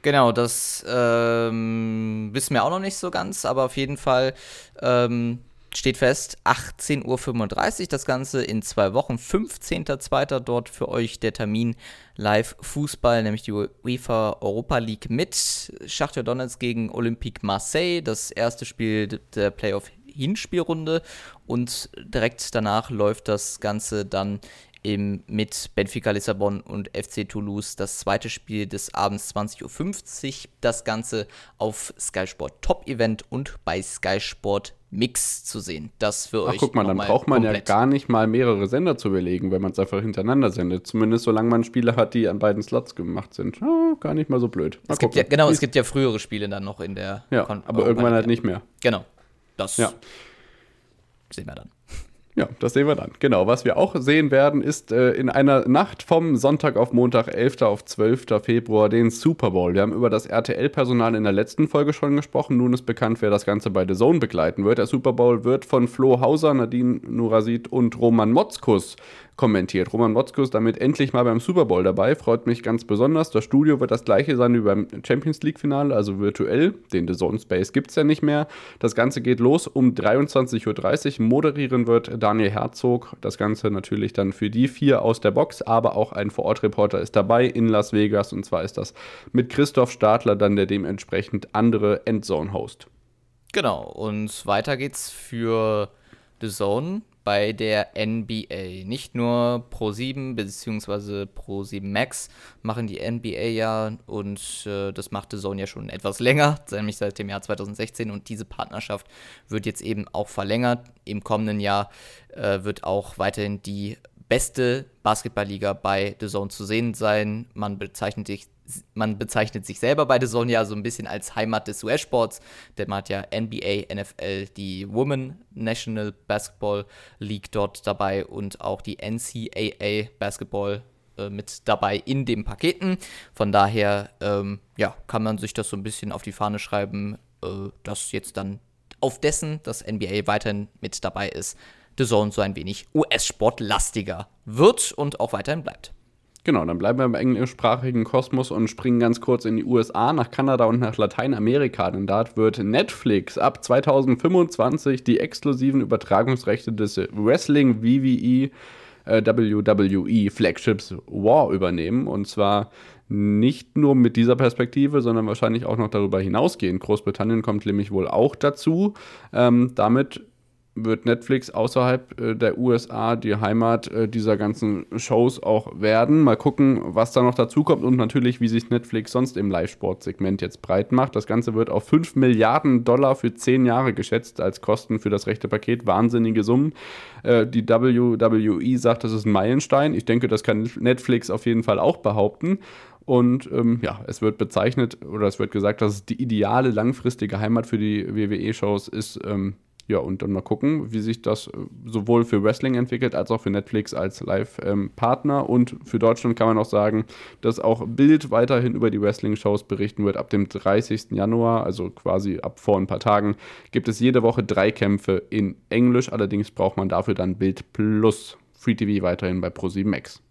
Genau, das ähm, wissen wir auch noch nicht so ganz, aber auf jeden Fall ähm, steht fest, 18.35 Uhr das Ganze in zwei Wochen. 15.02. dort für euch der Termin live Fußball, nämlich die UEFA Europa League mit Schachtja Donetsk gegen Olympique Marseille. Das erste Spiel der Playoff Hinspielrunde und direkt danach läuft das Ganze dann im, mit Benfica Lissabon und FC Toulouse das zweite Spiel des Abends 20.50 Uhr. Das Ganze auf Sky Sport Top Event und bei Sky Sport Mix zu sehen. Das für Ach, euch. Guck mal, dann braucht man komplett. ja gar nicht mal mehrere Sender zu überlegen, wenn man es einfach hintereinander sendet. Zumindest solange man Spiele hat, die an beiden Slots gemacht sind. Ja, gar nicht mal so blöd. Mal es gibt ja, genau, es gibt ja frühere Spiele dann noch in der. Ja, Kon aber irgendwann halt nicht mehr. Genau. Das ja. sehen wir dann. Ja, das sehen wir dann. Genau. Was wir auch sehen werden, ist äh, in einer Nacht vom Sonntag auf Montag, 11. auf 12. Februar, den Super Bowl. Wir haben über das RTL-Personal in der letzten Folge schon gesprochen. Nun ist bekannt, wer das Ganze bei The Zone begleiten wird. Der Super Bowl wird von Flo Hauser, Nadine Nurasid und Roman Motzkus kommentiert. Roman Motzko ist damit endlich mal beim Super Bowl dabei, freut mich ganz besonders. Das Studio wird das gleiche sein wie beim Champions League-Finale, also virtuell. Den The Zone Space gibt es ja nicht mehr. Das Ganze geht los um 23.30 Uhr. Moderieren wird Daniel Herzog. Das Ganze natürlich dann für die vier aus der Box, aber auch ein Vorortreporter ist dabei in Las Vegas und zwar ist das mit Christoph Stadler dann der dementsprechend andere Endzone-Host. Genau, und weiter geht's für The Zone bei der NBA. Nicht nur Pro7 bzw. Pro7 Max machen die NBA ja und äh, das macht The Zone ja schon etwas länger, nämlich seit dem Jahr 2016 und diese Partnerschaft wird jetzt eben auch verlängert. Im kommenden Jahr äh, wird auch weiterhin die beste Basketballliga bei The Zone zu sehen sein. Man bezeichnet sich man bezeichnet sich selber bei The Zone ja so ein bisschen als Heimat des US-Sports, denn man hat ja NBA, NFL, die Women National Basketball League dort dabei und auch die NCAA Basketball äh, mit dabei in den Paketen. Von daher ähm, ja, kann man sich das so ein bisschen auf die Fahne schreiben, äh, dass jetzt dann auf dessen, dass NBA weiterhin mit dabei ist, The Zone so ein wenig US-Sportlastiger wird und auch weiterhin bleibt. Genau, dann bleiben wir im englischsprachigen Kosmos und springen ganz kurz in die USA, nach Kanada und nach Lateinamerika. Denn dort wird Netflix ab 2025 die exklusiven Übertragungsrechte des Wrestling WWE äh, WWE Flagships War übernehmen. Und zwar nicht nur mit dieser Perspektive, sondern wahrscheinlich auch noch darüber hinausgehend. Großbritannien kommt nämlich wohl auch dazu. Ähm, damit wird Netflix außerhalb äh, der USA die Heimat äh, dieser ganzen Shows auch werden. Mal gucken, was da noch dazu kommt und natürlich, wie sich Netflix sonst im Live-Sport-Segment jetzt breit macht. Das Ganze wird auf 5 Milliarden Dollar für 10 Jahre geschätzt als Kosten für das rechte Paket. Wahnsinnige Summen. Äh, die WWE sagt, das ist ein Meilenstein. Ich denke, das kann Netflix auf jeden Fall auch behaupten. Und ähm, ja, es wird bezeichnet oder es wird gesagt, dass es die ideale langfristige Heimat für die WWE-Shows ist. Ähm, ja, und dann mal gucken, wie sich das äh, sowohl für Wrestling entwickelt, als auch für Netflix als Live-Partner. Ähm, und für Deutschland kann man auch sagen, dass auch Bild weiterhin über die Wrestling-Shows berichten wird. Ab dem 30. Januar, also quasi ab vor ein paar Tagen, gibt es jede Woche drei Kämpfe in Englisch. Allerdings braucht man dafür dann Bild plus Free TV weiterhin bei Pro7 Max.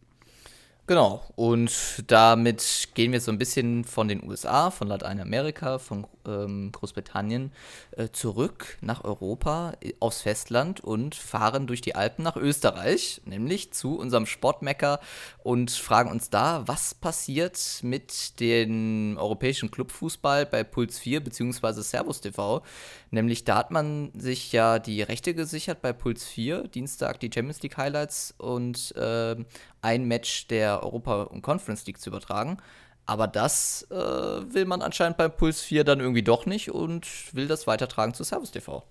Genau, und damit gehen wir so ein bisschen von den USA, von Lateinamerika, von ähm, Großbritannien äh, zurück nach Europa, aufs Festland und fahren durch die Alpen nach Österreich, nämlich zu unserem Sportmecker und fragen uns da, was passiert mit dem europäischen Clubfußball bei Puls 4 bzw. Servus TV. Nämlich da hat man sich ja die Rechte gesichert bei Puls 4, Dienstag die Champions League Highlights und äh, ein Match der Europa- und Conference League zu übertragen. Aber das äh, will man anscheinend bei Puls 4 dann irgendwie doch nicht und will das weitertragen zu Service TV.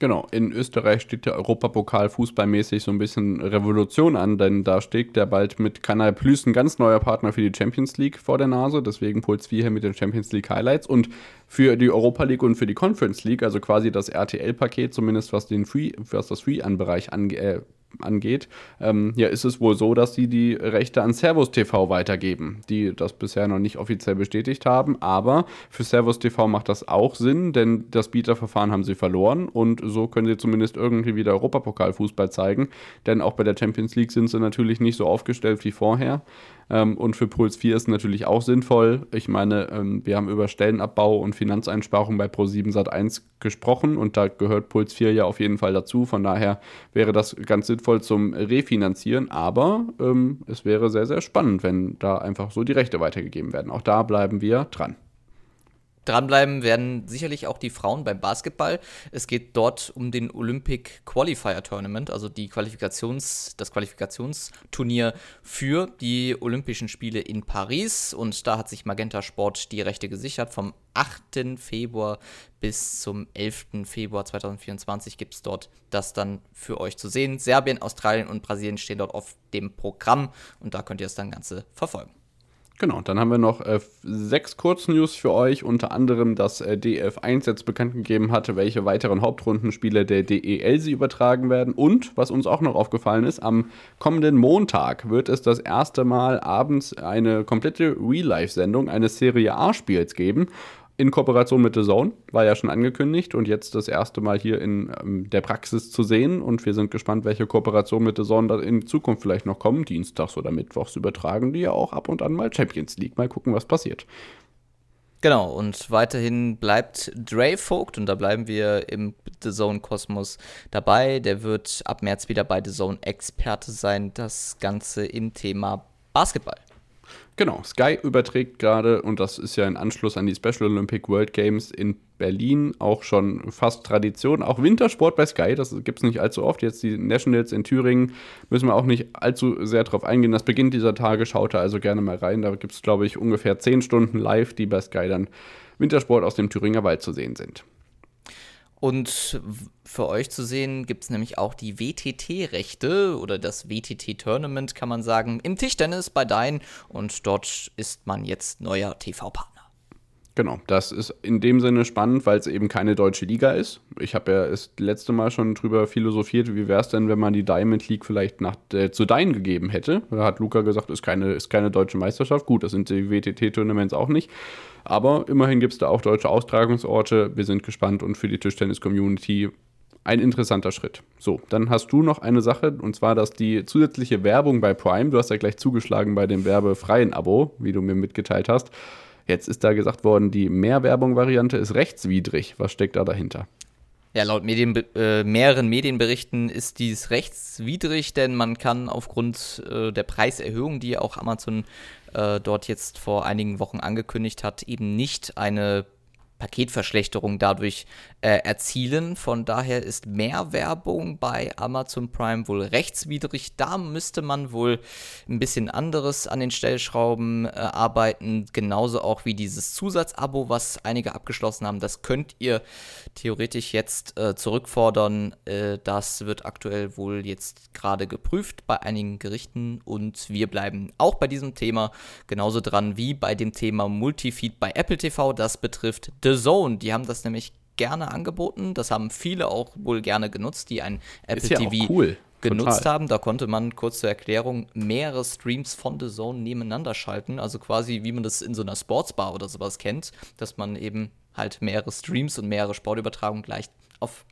Genau, in Österreich steht der Europapokal fußballmäßig so ein bisschen Revolution an, denn da steht der bald mit Kanal Plus ein ganz neuer Partner für die Champions League vor der Nase, deswegen Puls 4 hier mit den Champions League Highlights und für die Europa League und für die Conference League, also quasi das RTL-Paket, zumindest was, den Free, was das Free-An-Bereich angeht, äh, angeht, ähm, ja, ist es wohl so, dass sie die Rechte an Servus TV weitergeben, die das bisher noch nicht offiziell bestätigt haben. Aber für Servus TV macht das auch Sinn, denn das Bieterverfahren haben sie verloren und so können sie zumindest irgendwie wieder Europapokalfußball zeigen. Denn auch bei der Champions League sind sie natürlich nicht so aufgestellt wie vorher. Ähm, und für Puls 4 ist natürlich auch sinnvoll. Ich meine, ähm, wir haben über Stellenabbau und Finanzeinsparungen bei Pro7 Sat1 gesprochen und da gehört Puls 4 ja auf jeden Fall dazu. Von daher wäre das ganz sinnvoll zum Refinanzieren. Aber ähm, es wäre sehr, sehr spannend, wenn da einfach so die Rechte weitergegeben werden. Auch da bleiben wir dran. Dranbleiben werden sicherlich auch die Frauen beim Basketball. Es geht dort um den Olympic Qualifier Tournament, also die Qualifikations, das Qualifikationsturnier für die Olympischen Spiele in Paris. Und da hat sich Magenta Sport die Rechte gesichert. Vom 8. Februar bis zum 11. Februar 2024 gibt es dort das dann für euch zu sehen. Serbien, Australien und Brasilien stehen dort auf dem Programm und da könnt ihr das dann Ganze verfolgen. Genau, dann haben wir noch äh, sechs Kurznews für euch, unter anderem, dass äh, DF1 jetzt bekannt gegeben hatte, welche weiteren Hauptrundenspiele der DEL sie übertragen werden. Und, was uns auch noch aufgefallen ist, am kommenden Montag wird es das erste Mal abends eine komplette Real-Life-Sendung eines Serie A-Spiels geben in Kooperation mit The Zone, war ja schon angekündigt und jetzt das erste Mal hier in ähm, der Praxis zu sehen. Und wir sind gespannt, welche Kooperation mit The Zone in Zukunft vielleicht noch kommen. Dienstags oder Mittwochs übertragen die ja auch ab und an mal Champions League. Mal gucken, was passiert. Genau, und weiterhin bleibt Dre Vogt und da bleiben wir im The Zone Kosmos dabei. Der wird ab März wieder bei The Zone Experte sein. Das Ganze im Thema Basketball. Genau, Sky überträgt gerade, und das ist ja ein Anschluss an die Special Olympic World Games in Berlin, auch schon fast Tradition. Auch Wintersport bei Sky, das gibt es nicht allzu oft. Jetzt die Nationals in Thüringen, müssen wir auch nicht allzu sehr drauf eingehen. Das beginnt dieser Tage, schaut da also gerne mal rein. Da gibt es, glaube ich, ungefähr 10 Stunden live, die bei Sky dann Wintersport aus dem Thüringer Wald zu sehen sind. Und für euch zu sehen gibt es nämlich auch die WTT-Rechte oder das WTT-Tournament, kann man sagen, im Tischtennis bei Dein. Und dort ist man jetzt neuer TV-Partner. Genau, das ist in dem Sinne spannend, weil es eben keine deutsche Liga ist. Ich habe ja das letzte Mal schon drüber philosophiert, wie wäre es denn, wenn man die Diamond League vielleicht nach, äh, zu Dein gegeben hätte. Da hat Luca gesagt, ist keine, ist keine deutsche Meisterschaft. Gut, das sind die WTT-Tournaments auch nicht. Aber immerhin gibt es da auch deutsche Austragungsorte. Wir sind gespannt und für die Tischtennis-Community ein interessanter Schritt. So, dann hast du noch eine Sache, und zwar, dass die zusätzliche Werbung bei Prime, du hast ja gleich zugeschlagen bei dem werbefreien Abo, wie du mir mitgeteilt hast. Jetzt ist da gesagt worden, die Mehrwerbung-Variante ist rechtswidrig. Was steckt da dahinter? Ja, laut Medien, äh, mehreren Medienberichten ist dies rechtswidrig, denn man kann aufgrund äh, der Preiserhöhung, die auch Amazon äh, dort jetzt vor einigen Wochen angekündigt hat, eben nicht eine Paketverschlechterung dadurch äh, erzielen. Von daher ist mehr Werbung bei Amazon Prime wohl rechtswidrig. Da müsste man wohl ein bisschen anderes an den Stellschrauben äh, arbeiten. Genauso auch wie dieses Zusatzabo, was einige abgeschlossen haben. Das könnt ihr theoretisch jetzt äh, zurückfordern. Äh, das wird aktuell wohl jetzt gerade geprüft bei einigen Gerichten und wir bleiben auch bei diesem Thema genauso dran wie bei dem Thema Multifeed bei Apple TV. Das betrifft The Zone. Die haben das nämlich gerne angeboten. Das haben viele auch wohl gerne genutzt, die ein Apple ja TV cool. genutzt Total. haben. Da konnte man kurz zur Erklärung mehrere Streams von The Zone nebeneinander schalten. Also quasi wie man das in so einer Sportsbar oder sowas kennt, dass man eben halt mehrere Streams und mehrere Sportübertragungen gleich auf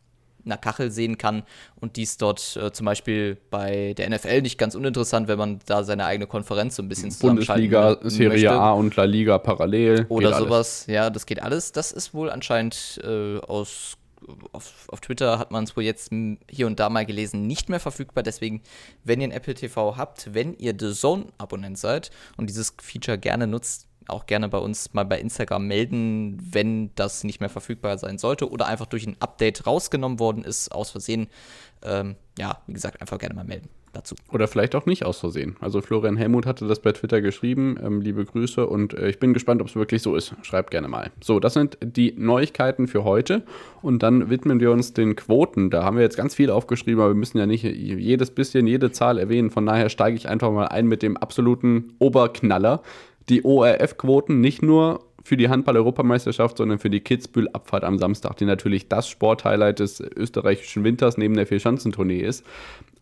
einer Kachel sehen kann und dies dort äh, zum Beispiel bei der NFL nicht ganz uninteressant, wenn man da seine eigene Konferenz so ein bisschen Bundesliga, Serie möchte. A und La Liga parallel. Oder sowas, ja, das geht alles. Das ist wohl anscheinend äh, aus auf, auf, Twitter hat man es wohl jetzt hier und da mal gelesen, nicht mehr verfügbar. Deswegen, wenn ihr ein Apple TV habt, wenn ihr The Zone-Abonnent seid und dieses Feature gerne nutzt, auch gerne bei uns mal bei Instagram melden, wenn das nicht mehr verfügbar sein sollte oder einfach durch ein Update rausgenommen worden ist, aus Versehen. Ähm, ja, wie gesagt, einfach gerne mal melden dazu. Oder vielleicht auch nicht aus Versehen. Also Florian Helmut hatte das bei Twitter geschrieben. Ähm, liebe Grüße und äh, ich bin gespannt, ob es wirklich so ist. Schreibt gerne mal. So, das sind die Neuigkeiten für heute und dann widmen wir uns den Quoten. Da haben wir jetzt ganz viel aufgeschrieben, aber wir müssen ja nicht jedes bisschen, jede Zahl erwähnen. Von daher steige ich einfach mal ein mit dem absoluten Oberknaller die ORF-Quoten nicht nur für die Handball-Europameisterschaft, sondern für die Kitzbühel-Abfahrt am Samstag, die natürlich das Sporthighlight des österreichischen Winters neben der Vierschanzentournee ist.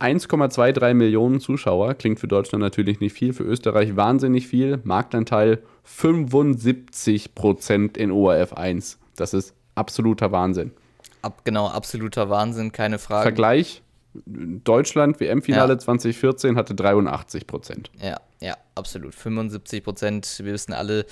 1,23 Millionen Zuschauer, klingt für Deutschland natürlich nicht viel, für Österreich wahnsinnig viel. Marktanteil 75 Prozent in ORF 1. Das ist absoluter Wahnsinn. Ab, genau, absoluter Wahnsinn, keine Frage. Vergleich, Deutschland WM-Finale ja. 2014 hatte 83 Prozent. Ja, ja, absolut. 75 Prozent. Wir wissen alle,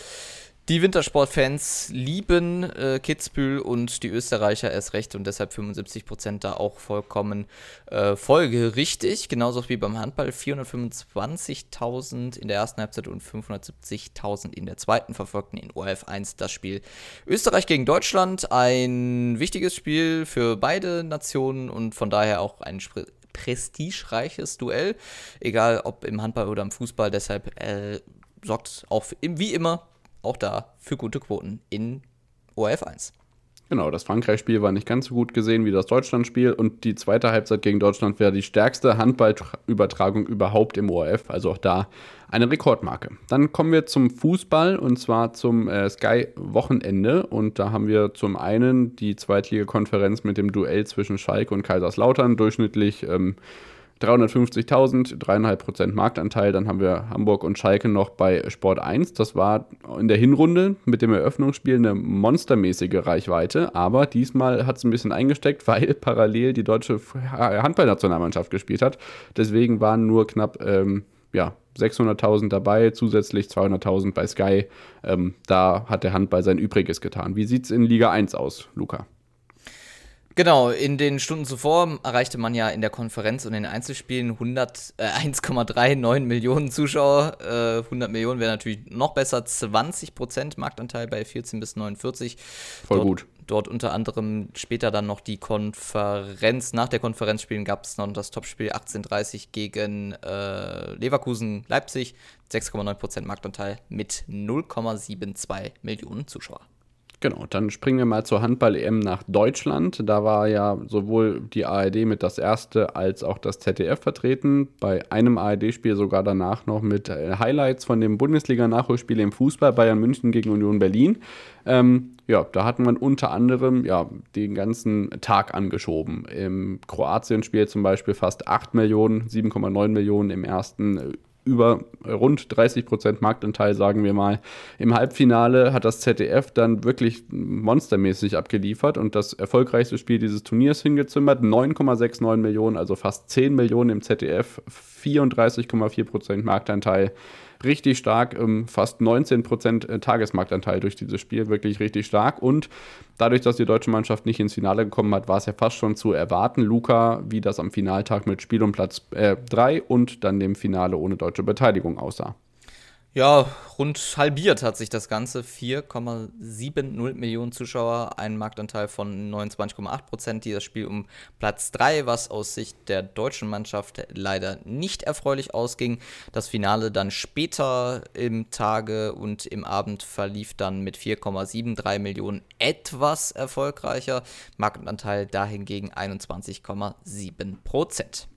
die Wintersportfans lieben äh, Kitzbühel und die Österreicher erst recht und deshalb 75 Prozent da auch vollkommen äh, folgerichtig. Genauso wie beim Handball 425.000 in der ersten Halbzeit und 570.000 in der zweiten verfolgten in ORF 1 das Spiel Österreich gegen Deutschland. Ein wichtiges Spiel für beide Nationen und von daher auch ein Spr prestigereiches Duell, egal ob im Handball oder im Fußball. Deshalb äh, sorgt auch wie immer auch da für gute Quoten in ORF 1. Genau, das Frankreich-Spiel war nicht ganz so gut gesehen wie das Deutschland-Spiel und die zweite Halbzeit gegen Deutschland wäre die stärkste Handballübertragung überhaupt im ORF, also auch da eine Rekordmarke. Dann kommen wir zum Fußball und zwar zum äh, Sky-Wochenende und da haben wir zum einen die Zweitliga-Konferenz mit dem Duell zwischen Schalke und Kaiserslautern, durchschnittlich ähm, 350.000, 3,5% Marktanteil. Dann haben wir Hamburg und Schalke noch bei Sport 1. Das war in der Hinrunde mit dem Eröffnungsspiel eine monstermäßige Reichweite. Aber diesmal hat es ein bisschen eingesteckt, weil parallel die deutsche Handballnationalmannschaft gespielt hat. Deswegen waren nur knapp ähm, ja, 600.000 dabei, zusätzlich 200.000 bei Sky. Ähm, da hat der Handball sein Übriges getan. Wie sieht es in Liga 1 aus, Luca? Genau, in den Stunden zuvor erreichte man ja in der Konferenz und in den Einzelspielen 100, äh, 1,39 Millionen Zuschauer. Äh, 100 Millionen wäre natürlich noch besser. 20 Prozent Marktanteil bei 14 bis 49. Voll dort, gut. Dort unter anderem später dann noch die Konferenz. Nach der Konferenz spielen gab es noch das Topspiel 1830 gegen äh, Leverkusen Leipzig. 6,9 Prozent Marktanteil mit 0,72 Millionen Zuschauer. Genau, dann springen wir mal zur Handball-EM nach Deutschland. Da war ja sowohl die ARD mit das erste als auch das ZDF vertreten. Bei einem ARD-Spiel sogar danach noch mit äh, Highlights von dem Bundesliga-Nachholspiel im Fußball Bayern München gegen Union Berlin. Ähm, ja, da hat man unter anderem ja, den ganzen Tag angeschoben. Im Kroatien-Spiel zum Beispiel fast 8 Millionen, 7,9 Millionen im ersten über rund 30 Prozent Marktanteil, sagen wir mal. Im Halbfinale hat das ZDF dann wirklich monstermäßig abgeliefert und das erfolgreichste Spiel dieses Turniers hingezimmert. 9,69 Millionen, also fast 10 Millionen im ZDF, 34,4 Prozent Marktanteil richtig stark, ähm, fast 19% äh, Tagesmarktanteil durch dieses Spiel, wirklich richtig stark. Und dadurch, dass die deutsche Mannschaft nicht ins Finale gekommen hat, war es ja fast schon zu erwarten. Luca, wie das am Finaltag mit Spiel um Platz 3 äh, und dann dem Finale ohne deutsche Beteiligung aussah. Ja, rund halbiert hat sich das Ganze. 4,70 Millionen Zuschauer, ein Marktanteil von 29,8 Prozent. Dieses Spiel um Platz 3, was aus Sicht der deutschen Mannschaft leider nicht erfreulich ausging. Das Finale dann später im Tage und im Abend verlief dann mit 4,73 Millionen etwas erfolgreicher. Marktanteil dahingegen 21,7 Prozent.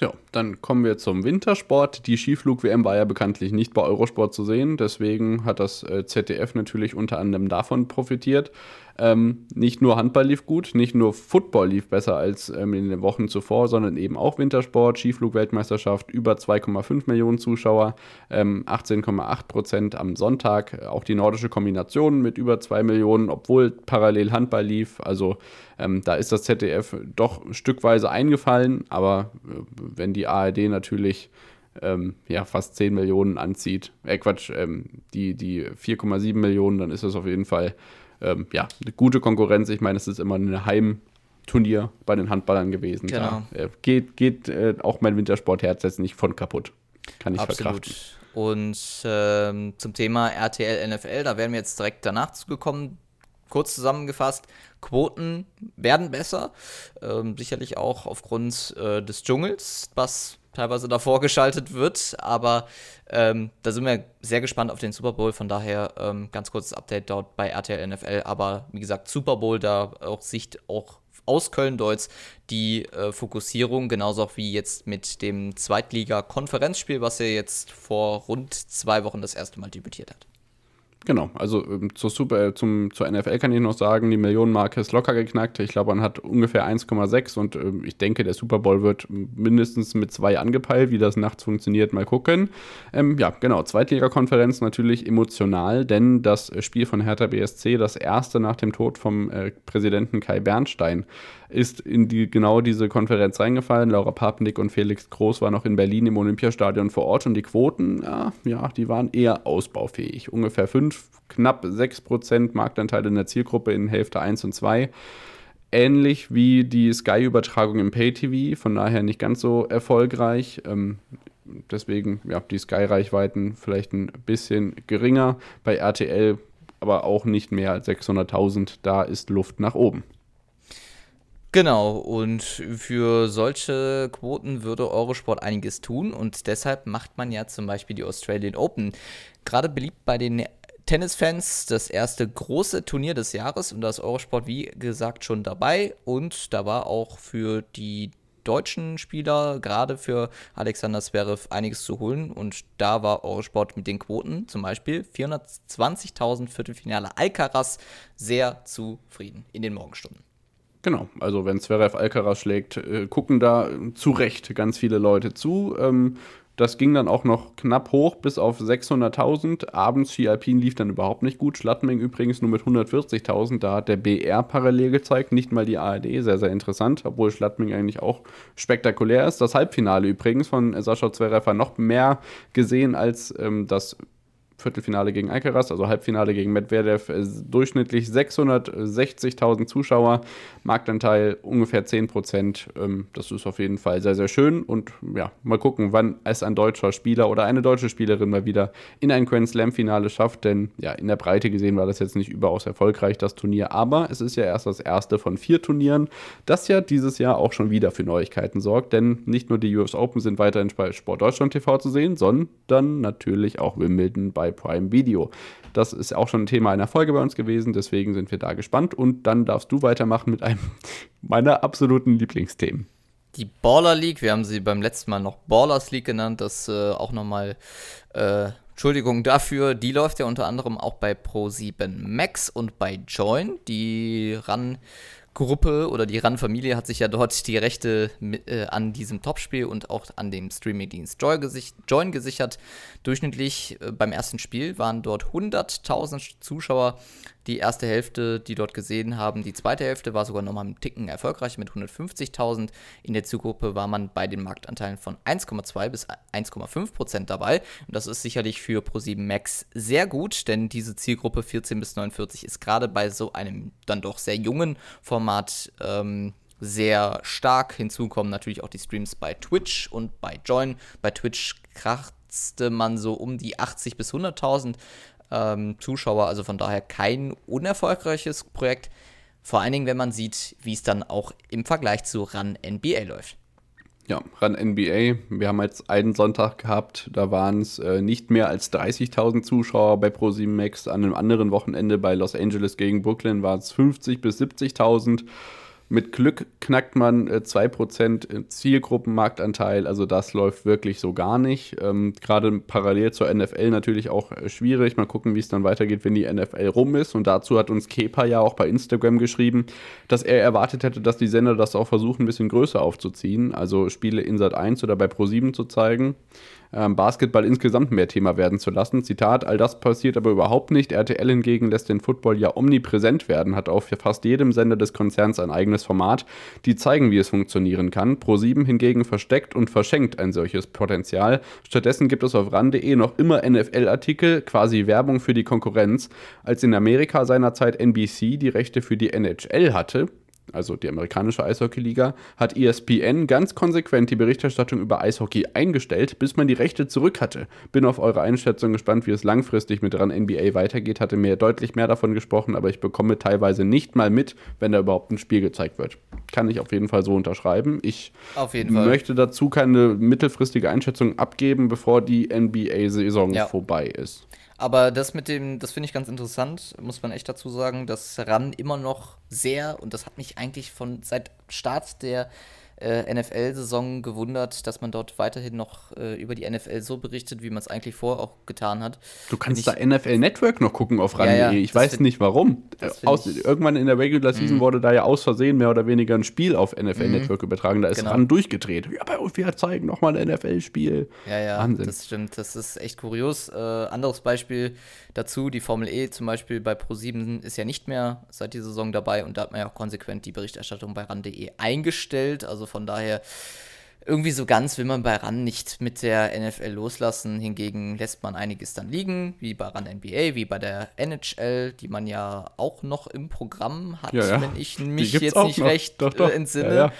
Ja, dann kommen wir zum Wintersport. Die Skiflug-WM war ja bekanntlich nicht bei Eurosport zu sehen, deswegen hat das äh, ZDF natürlich unter anderem davon profitiert. Ähm, nicht nur Handball lief gut, nicht nur Football lief besser als ähm, in den Wochen zuvor, sondern eben auch Wintersport, Skiflug-Weltmeisterschaft, über 2,5 Millionen Zuschauer, ähm, 18,8 Prozent am Sonntag. Auch die nordische Kombination mit über 2 Millionen, obwohl parallel Handball lief. Also ähm, da ist das ZDF doch stückweise eingefallen, aber äh, wenn die ARD natürlich ähm, ja, fast 10 Millionen anzieht, äh Quatsch, ähm, die, die 4,7 Millionen, dann ist das auf jeden Fall ähm, ja, eine gute Konkurrenz. Ich meine, es ist immer ein Heimturnier bei den Handballern gewesen. Genau. Da äh, geht, geht äh, auch mein Wintersportherz jetzt nicht von kaputt. Kann ich Absolut. verkraften. Und ähm, zum Thema RTL NFL, da wären wir jetzt direkt danach zugekommen. Kurz zusammengefasst, Quoten werden besser, ähm, sicherlich auch aufgrund äh, des Dschungels, was teilweise davor geschaltet wird. Aber ähm, da sind wir sehr gespannt auf den Super Bowl. Von daher ähm, ganz kurzes Update dort bei RTL NFL. Aber wie gesagt, Super Bowl, da auch Sicht auch aus Köln-Deutz die äh, Fokussierung, genauso auch wie jetzt mit dem Zweitliga-Konferenzspiel, was ja jetzt vor rund zwei Wochen das erste Mal debütiert hat. Genau, also ähm, zur, Super, äh, zum, zur NFL kann ich noch sagen, die Millionenmarke ist locker geknackt. Ich glaube, man hat ungefähr 1,6 und äh, ich denke, der Super Bowl wird mindestens mit zwei angepeilt. Wie das nachts funktioniert, mal gucken. Ähm, ja, genau, Zweitligakonferenz natürlich emotional, denn das Spiel von Hertha BSC, das erste nach dem Tod vom äh, Präsidenten Kai Bernstein, ist in die, genau diese Konferenz reingefallen. Laura Papendick und Felix Groß waren noch in Berlin im Olympiastadion vor Ort und die Quoten, ja, ja die waren eher ausbaufähig. Ungefähr 5, knapp 6 Prozent Marktanteil in der Zielgruppe in Hälfte 1 und 2 ähnlich wie die Sky-Übertragung im Pay-TV, von daher nicht ganz so erfolgreich. Ähm, deswegen, ja, die Sky-Reichweiten vielleicht ein bisschen geringer. Bei RTL aber auch nicht mehr als 600.000. Da ist Luft nach oben. Genau, und für solche Quoten würde Eurosport einiges tun und deshalb macht man ja zum Beispiel die Australian Open. Gerade beliebt bei den Tennisfans das erste große Turnier des Jahres und da ist Eurosport wie gesagt schon dabei und da war auch für die deutschen Spieler, gerade für Alexander Zverev, einiges zu holen. Und da war Eurosport mit den Quoten, zum Beispiel 420.000 Viertelfinale Alcaraz, sehr zufrieden in den Morgenstunden. Genau, also wenn Zverev Alcaraz schlägt, äh, gucken da zu Recht ganz viele Leute zu. Ähm, das ging dann auch noch knapp hoch bis auf 600.000. Abends Ski Alpin lief dann überhaupt nicht gut. Schladming übrigens nur mit 140.000. Da hat der BR parallel gezeigt, nicht mal die ARD. Sehr, sehr interessant, obwohl Schladming eigentlich auch spektakulär ist. Das Halbfinale übrigens von Sascha Zverev noch mehr gesehen als ähm, das Viertelfinale gegen Alcaraz, also Halbfinale gegen Medvedev, äh, durchschnittlich 660.000 Zuschauer, Marktanteil ungefähr 10 Prozent. Ähm, das ist auf jeden Fall sehr, sehr schön und ja, mal gucken, wann es ein deutscher Spieler oder eine deutsche Spielerin mal wieder in ein Grand Slam-Finale schafft, denn ja, in der Breite gesehen war das jetzt nicht überaus erfolgreich, das Turnier, aber es ist ja erst das erste von vier Turnieren, das ja dieses Jahr auch schon wieder für Neuigkeiten sorgt, denn nicht nur die US Open sind weiterhin bei Sport Deutschland TV zu sehen, sondern natürlich auch Wimbledon bei Prime Video. Das ist auch schon ein Thema einer Folge bei uns gewesen, deswegen sind wir da gespannt. Und dann darfst du weitermachen mit einem meiner absoluten Lieblingsthemen. Die Baller League, wir haben sie beim letzten Mal noch Ballers League genannt, das äh, auch nochmal, äh, Entschuldigung dafür, die läuft ja unter anderem auch bei Pro7 Max und bei Join, die ran Gruppe oder die RAN-Familie hat sich ja dort die Rechte äh, an diesem Topspiel und auch an dem Streaming-Dienst Join gesichert. Durchschnittlich äh, beim ersten Spiel waren dort 100.000 Zuschauer die erste Hälfte, die dort gesehen haben. Die zweite Hälfte war sogar nochmal einen Ticken erfolgreich mit 150.000. In der Zielgruppe war man bei den Marktanteilen von 1,2 bis 1,5 Prozent dabei. Und das ist sicherlich für Pro7 Max sehr gut, denn diese Zielgruppe 14 bis 49 ist gerade bei so einem dann doch sehr jungen Format ähm, sehr stark. Hinzu kommen natürlich auch die Streams bei Twitch und bei Join. Bei Twitch kratzte man so um die 80 bis 100.000 ähm, Zuschauer. Also von daher kein unerfolgreiches Projekt. Vor allen Dingen, wenn man sieht, wie es dann auch im Vergleich zu RAN NBA läuft. Ja, RAN NBA. Wir haben jetzt einen Sonntag gehabt, da waren es äh, nicht mehr als 30.000 Zuschauer bei Pro7 Max. An einem anderen Wochenende bei Los Angeles gegen Brooklyn waren es 50.000 bis 70.000. Mit Glück knackt man äh, 2% Zielgruppenmarktanteil, also das läuft wirklich so gar nicht. Ähm, Gerade parallel zur NFL natürlich auch äh, schwierig. Mal gucken, wie es dann weitergeht, wenn die NFL rum ist. Und dazu hat uns Kepa ja auch bei Instagram geschrieben, dass er erwartet hätte, dass die Sender das auch versuchen, ein bisschen größer aufzuziehen. Also Spiele in Sat 1 oder bei Pro7 zu zeigen ähm, Basketball insgesamt mehr Thema werden zu lassen. Zitat, all das passiert aber überhaupt nicht. RTL hingegen lässt den Football ja omnipräsent werden, hat auf fast jedem Sender des Konzerns ein eigenes Format, die zeigen, wie es funktionieren kann. Pro7 hingegen versteckt und verschenkt ein solches Potenzial. Stattdessen gibt es auf ran.de noch immer NFL-Artikel, quasi Werbung für die Konkurrenz. Als in Amerika seinerzeit NBC die Rechte für die NHL hatte, also die amerikanische Eishockeyliga, hat ESPN ganz konsequent die Berichterstattung über Eishockey eingestellt, bis man die Rechte zurück hatte. Bin auf eure Einschätzung gespannt, wie es langfristig mit RAN NBA weitergeht. Hatte mir deutlich mehr davon gesprochen, aber ich bekomme teilweise nicht mal mit, wenn da überhaupt ein Spiel gezeigt wird. Kann ich auf jeden Fall so unterschreiben. Ich möchte dazu keine mittelfristige Einschätzung abgeben, bevor die NBA-Saison ja. vorbei ist. Aber das mit dem, das finde ich ganz interessant, muss man echt dazu sagen, dass RAN immer noch sehr, und das hat mich eigentlich von seit Start der äh, NFL-Saison gewundert, dass man dort weiterhin noch äh, über die NFL so berichtet, wie man es eigentlich vorher auch getan hat. Du kannst da NFL Network noch gucken auf RAN.de. Ja, ja, ich weiß nicht warum. Aus, irgendwann in der Regular Season mhm. wurde da ja aus Versehen mehr oder weniger ein Spiel auf NFL mhm. Network übertragen. Da ist genau. RAN durchgedreht. Ja, bei uns, wir zeigen nochmal ein NFL-Spiel. Ja, ja, Wahnsinn. das stimmt. Das ist echt kurios. Äh, anderes Beispiel dazu, die Formel E zum Beispiel bei Pro7 ist ja nicht mehr seit dieser Saison dabei und da hat man ja auch konsequent die Berichterstattung bei RAN.de eingestellt. Also von daher irgendwie so ganz will man bei RAN nicht mit der NFL loslassen. Hingegen lässt man einiges dann liegen, wie bei RAN NBA, wie bei der NHL, die man ja auch noch im Programm hat, ja, ja. wenn ich mich jetzt nicht noch. recht doch, doch. Äh, entsinne. Ja,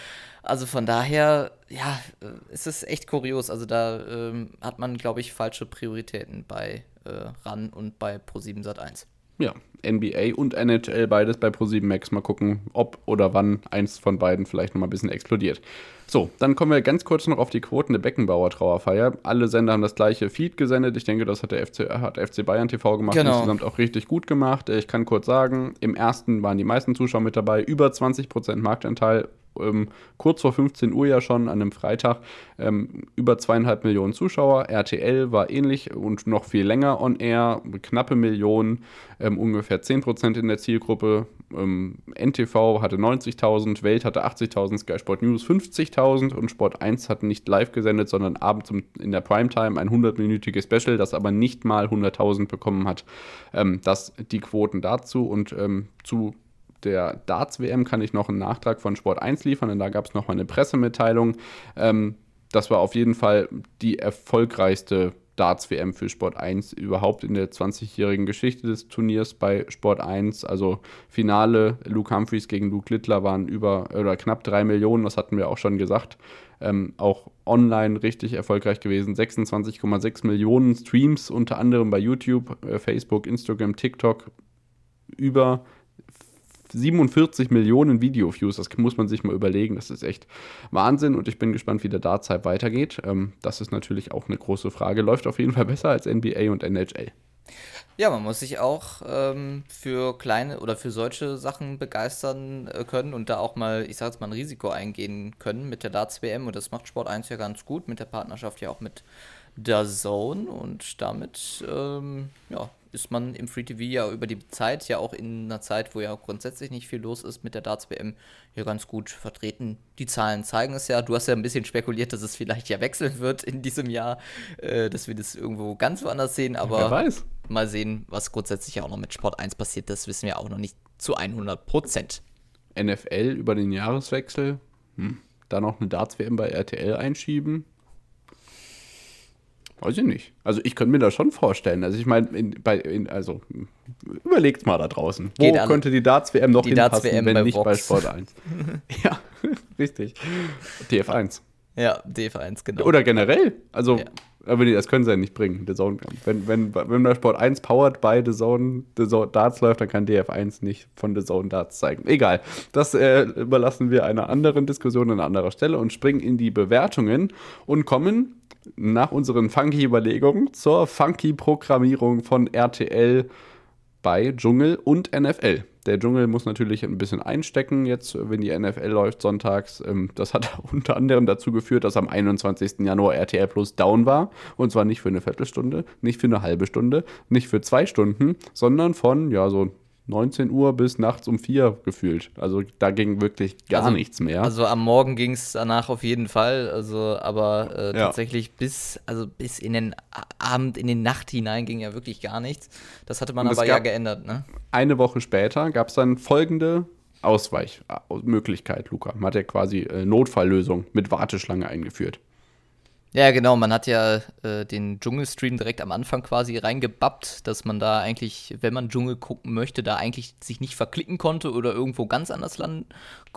also von daher, ja, äh, ist es echt kurios. Also da ähm, hat man, glaube ich, falsche Prioritäten bei äh, RAN und bei Pro7 Sat1 ja, NBA und NHL beides bei Pro7 Max. Mal gucken, ob oder wann eins von beiden vielleicht noch mal ein bisschen explodiert. So, dann kommen wir ganz kurz noch auf die Quoten der Beckenbauer Trauerfeier. Alle Sender haben das gleiche Feed gesendet. Ich denke, das hat der FC, hat FC Bayern TV gemacht. Genau. Insgesamt auch richtig gut gemacht. Ich kann kurz sagen, im ersten waren die meisten Zuschauer mit dabei. Über 20% Marktanteil ähm, kurz vor 15 Uhr ja schon an einem Freitag ähm, über zweieinhalb Millionen Zuschauer. RTL war ähnlich und noch viel länger on air, knappe Millionen, ähm, ungefähr 10% in der Zielgruppe. Ähm, NTV hatte 90.000, Welt hatte 80.000, Sky Sport News 50.000 und Sport 1 hat nicht live gesendet, sondern abends in der Primetime ein 100-minütiges Special, das aber nicht mal 100.000 bekommen hat. Ähm, das die Quoten dazu und ähm, zu der Darts-WM kann ich noch einen Nachtrag von Sport 1 liefern, denn da gab es nochmal eine Pressemitteilung. Ähm, das war auf jeden Fall die erfolgreichste Darts-WM für Sport 1 überhaupt in der 20-jährigen Geschichte des Turniers bei Sport 1. Also Finale, Luke Humphreys gegen Luke Littler waren über oder knapp 3 Millionen, das hatten wir auch schon gesagt. Ähm, auch online richtig erfolgreich gewesen. 26,6 Millionen Streams, unter anderem bei YouTube, äh, Facebook, Instagram, TikTok. Über 47 Millionen Video-Views, das muss man sich mal überlegen. Das ist echt Wahnsinn und ich bin gespannt, wie der Darts-Hype weitergeht. Ähm, das ist natürlich auch eine große Frage. Läuft auf jeden Fall besser als NBA und NHL. Ja, man muss sich auch ähm, für kleine oder für solche Sachen begeistern äh, können und da auch mal, ich sag jetzt mal, ein Risiko eingehen können mit der Darts WM und das macht Sport 1 ja ganz gut, mit der Partnerschaft ja auch mit der Zone und damit ähm, ja, ist man im Free TV ja über die Zeit, ja auch in einer Zeit, wo ja grundsätzlich nicht viel los ist mit der Darts WM, hier ganz gut vertreten. Die Zahlen zeigen es ja. Du hast ja ein bisschen spekuliert, dass es vielleicht ja wechseln wird in diesem Jahr, äh, dass wir das irgendwo ganz woanders sehen, aber mal sehen, was grundsätzlich ja auch noch mit Sport 1 passiert, das wissen wir auch noch nicht zu 100 Prozent. NFL über den Jahreswechsel, hm. da noch eine Darts WM bei RTL einschieben, Weiß ich nicht. Also ich könnte mir das schon vorstellen. Also ich meine, also überlegt mal da draußen. Wo könnte die Darts-WM noch die hinpassen, Darts wenn bei nicht Vox. bei Sport 1? ja, richtig. DF1. Ja, DF1, genau. Oder generell. Also, ja. aber das können sie ja nicht bringen. The Zone, wenn, wenn, wenn der Sport 1 powered bei The Zone, The Zone Darts läuft, dann kann DF1 nicht von The Zone Darts zeigen. Egal. Das äh, überlassen wir einer anderen Diskussion an anderer Stelle und springen in die Bewertungen und kommen nach unseren funky Überlegungen zur funky Programmierung von RTL bei Dschungel und NFL. Der Dschungel muss natürlich ein bisschen einstecken jetzt, wenn die NFL läuft sonntags. Ähm, das hat unter anderem dazu geführt, dass am 21. Januar RTL Plus down war. Und zwar nicht für eine Viertelstunde, nicht für eine halbe Stunde, nicht für zwei Stunden, sondern von, ja, so 19 Uhr bis nachts um 4 gefühlt. Also da ging wirklich gar also, nichts mehr. Also am Morgen ging es danach auf jeden Fall. Also, aber äh, ja. tatsächlich bis, also bis in den Abend, in die Nacht hinein ging ja wirklich gar nichts. Das hatte man aber ja geändert, ne? Eine Woche später gab es dann folgende Ausweichmöglichkeit, Luca. Man hat ja quasi äh, Notfalllösung mit Warteschlange eingeführt. Ja, genau, man hat ja äh, den Dschungelstream direkt am Anfang quasi reingebappt, dass man da eigentlich, wenn man Dschungel gucken möchte, da eigentlich sich nicht verklicken konnte oder irgendwo ganz anders landen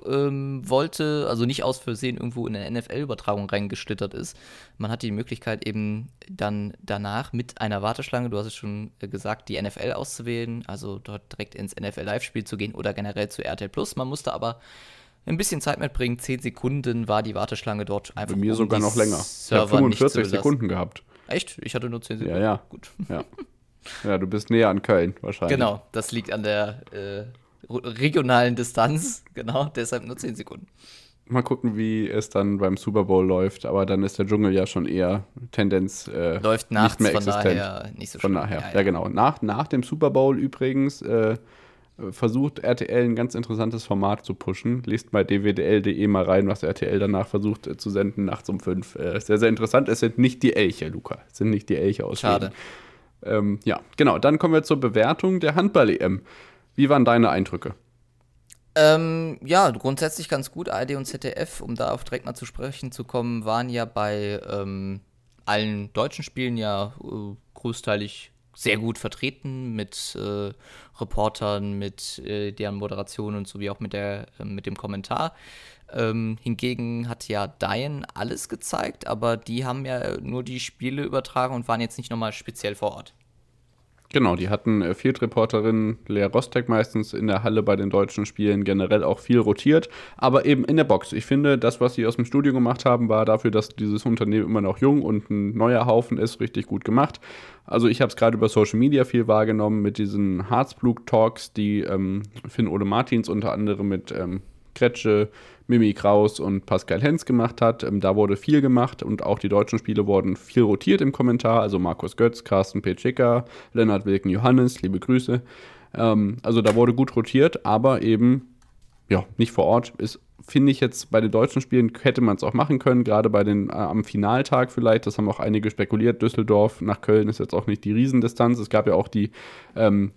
ähm, wollte, also nicht aus Versehen irgendwo in eine NFL-Übertragung reingeschlittert ist. Man hat die Möglichkeit eben dann danach mit einer Warteschlange, du hast es schon äh, gesagt, die NFL auszuwählen, also dort direkt ins NFL-Live-Spiel zu gehen oder generell zu RTL Plus. Man musste aber ein bisschen Zeit mitbringen. Zehn Sekunden war die Warteschlange dort einfach. Bei mir um sogar noch länger. Server ich habe 45 Sekunden gehabt. Echt? Ich hatte nur 10 Sekunden. Ja, ja. Gut. Ja. ja, du bist näher an Köln wahrscheinlich. Genau, das liegt an der äh, regionalen Distanz. Genau, deshalb nur 10 Sekunden. Mal gucken, wie es dann beim Super Bowl läuft. Aber dann ist der Dschungel ja schon eher Tendenz. Äh, läuft nachts, nicht mehr existent. von daher nicht so schön. Von daher, ja, ja. ja, genau. Nach, nach dem Super Bowl übrigens. Äh, versucht RTL ein ganz interessantes Format zu pushen. Lest bei dwdl.de mal rein, was RTL danach versucht äh, zu senden, nachts um fünf. Äh, sehr, sehr interessant. Es sind nicht die Elche, Luca. Es sind nicht die Elche aus Schade. Ähm, ja, genau. Dann kommen wir zur Bewertung der Handball-EM. Wie waren deine Eindrücke? Ähm, ja, grundsätzlich ganz gut. ARD und ZDF, um da auf direkt mal zu sprechen zu kommen, waren ja bei ähm, allen deutschen Spielen ja äh, großteilig sehr gut vertreten mit äh, Reportern, mit äh, deren Moderation und so wie auch mit, der, äh, mit dem Kommentar. Ähm, hingegen hat ja Diane alles gezeigt, aber die haben ja nur die Spiele übertragen und waren jetzt nicht nochmal speziell vor Ort. Genau, die hatten äh, Field-Reporterin Lea Rostek meistens in der Halle bei den deutschen Spielen generell auch viel rotiert, aber eben in der Box. Ich finde, das, was sie aus dem Studio gemacht haben, war dafür, dass dieses Unternehmen immer noch jung und ein neuer Haufen ist, richtig gut gemacht. Also ich habe es gerade über Social Media viel wahrgenommen mit diesen Harzblug-Talks, die ähm, Finn Ole Martins unter anderem mit ähm, Kretsche, Mimi Kraus und Pascal Hens gemacht hat. Ähm, da wurde viel gemacht und auch die deutschen Spiele wurden viel rotiert im Kommentar. Also Markus Götz, Carsten Petschika, Lennart Wilken Johannes, liebe Grüße. Ähm, also da wurde gut rotiert, aber eben ja, nicht vor Ort. Ist, finde ich jetzt bei den deutschen Spielen hätte man es auch machen können, gerade bei den äh, am Finaltag vielleicht. Das haben auch einige spekuliert. Düsseldorf nach Köln ist jetzt auch nicht die Riesendistanz. Es gab ja auch die ähm,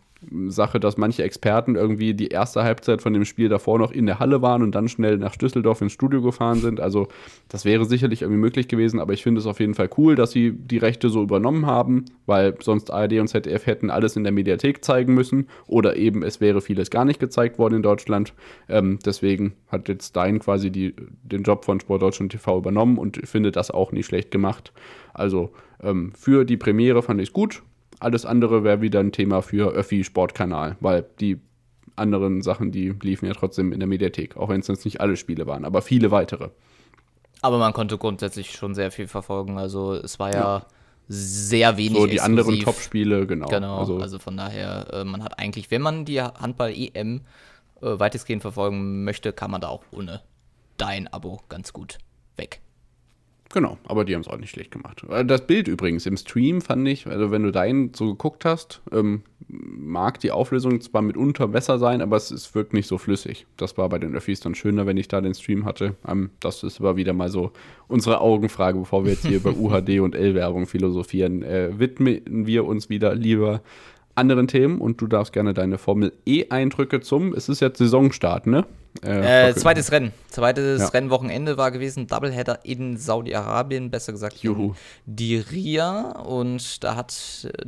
Sache, dass manche Experten irgendwie die erste Halbzeit von dem Spiel davor noch in der Halle waren und dann schnell nach Düsseldorf ins Studio gefahren sind. Also das wäre sicherlich irgendwie möglich gewesen, aber ich finde es auf jeden Fall cool, dass sie die Rechte so übernommen haben, weil sonst ARD und ZDF hätten alles in der Mediathek zeigen müssen oder eben es wäre vieles gar nicht gezeigt worden in Deutschland. Ähm, deswegen hat jetzt Stein quasi die, den Job von Sport Deutschland TV übernommen und ich finde das auch nicht schlecht gemacht. Also ähm, für die Premiere fand ich es gut alles andere wäre wieder ein Thema für Öffi Sportkanal, weil die anderen Sachen, die liefen ja trotzdem in der Mediathek, auch wenn es jetzt nicht alle Spiele waren, aber viele weitere. Aber man konnte grundsätzlich schon sehr viel verfolgen. Also es war ja, ja. sehr wenig. So die exklusiv. anderen Top-Spiele, genau. Genau, also, also, von daher, äh, man hat eigentlich, wenn man die Handball-EM äh, weitestgehend verfolgen möchte, kann man da auch ohne dein Abo ganz gut weg. Genau, aber die haben es auch nicht schlecht gemacht. Äh, das Bild übrigens im Stream fand ich, also wenn du deinen so geguckt hast, ähm, mag die Auflösung zwar mitunter besser sein, aber es, es wirkt nicht so flüssig. Das war bei den Öffis dann schöner, wenn ich da den Stream hatte. Ähm, das ist aber wieder mal so unsere Augenfrage, bevor wir jetzt hier über UHD und L-Werbung philosophieren. Äh, widmen wir uns wieder lieber anderen Themen und du darfst gerne deine Formel E-Eindrücke zum, es ist jetzt Saisonstart, ne? Äh, äh, zweites Rennen. Zweites ja. Rennwochenende war gewesen. Doubleheader in Saudi-Arabien, besser gesagt Juhu. die RIA. Und da hat äh,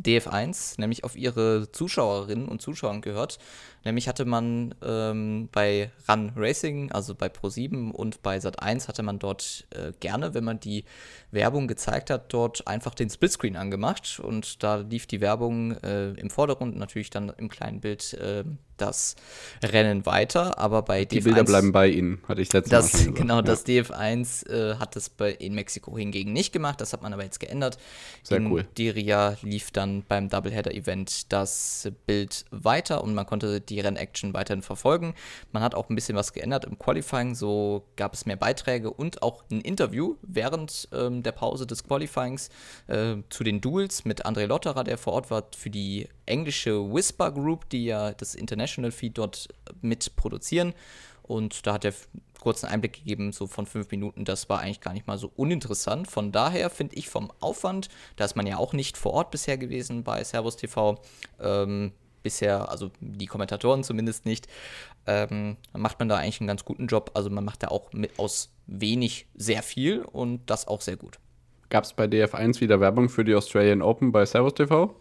DF1 nämlich auf ihre Zuschauerinnen und Zuschauer gehört. Nämlich hatte man ähm, bei Run Racing, also bei Pro7 und bei Sat1 hatte man dort äh, gerne, wenn man die Werbung gezeigt hat, dort einfach den Splitscreen angemacht und da lief die Werbung äh, im Vordergrund natürlich dann im kleinen Bild äh, das Rennen weiter, aber bei Die DF1, Bilder bleiben bei Ihnen, hatte ich letztes das, Mal gesagt. Genau, ja. das DF1 äh, hat das bei, in Mexiko hingegen nicht gemacht, das hat man aber jetzt geändert. Sehr in cool. Diria lief dann beim Doubleheader-Event das Bild weiter und man konnte die Rennaction weiterhin verfolgen. Man hat auch ein bisschen was geändert im Qualifying, so gab es mehr Beiträge und auch ein Interview während ähm, der Pause des Qualifyings äh, zu den Duels mit André Lotterer, der vor Ort war für die englische Whisper Group, die ja das International Feed dort mit produzieren. Und da hat er kurzen Einblick gegeben, so von fünf Minuten. Das war eigentlich gar nicht mal so uninteressant. Von daher finde ich vom Aufwand, da ist man ja auch nicht vor Ort bisher gewesen bei Servus TV, ähm, bisher, also die Kommentatoren zumindest nicht, ähm, macht man da eigentlich einen ganz guten Job. Also man macht da auch mit aus wenig sehr viel und das auch sehr gut. Gab es bei DF1 wieder Werbung für die Australian Open bei Servus TV?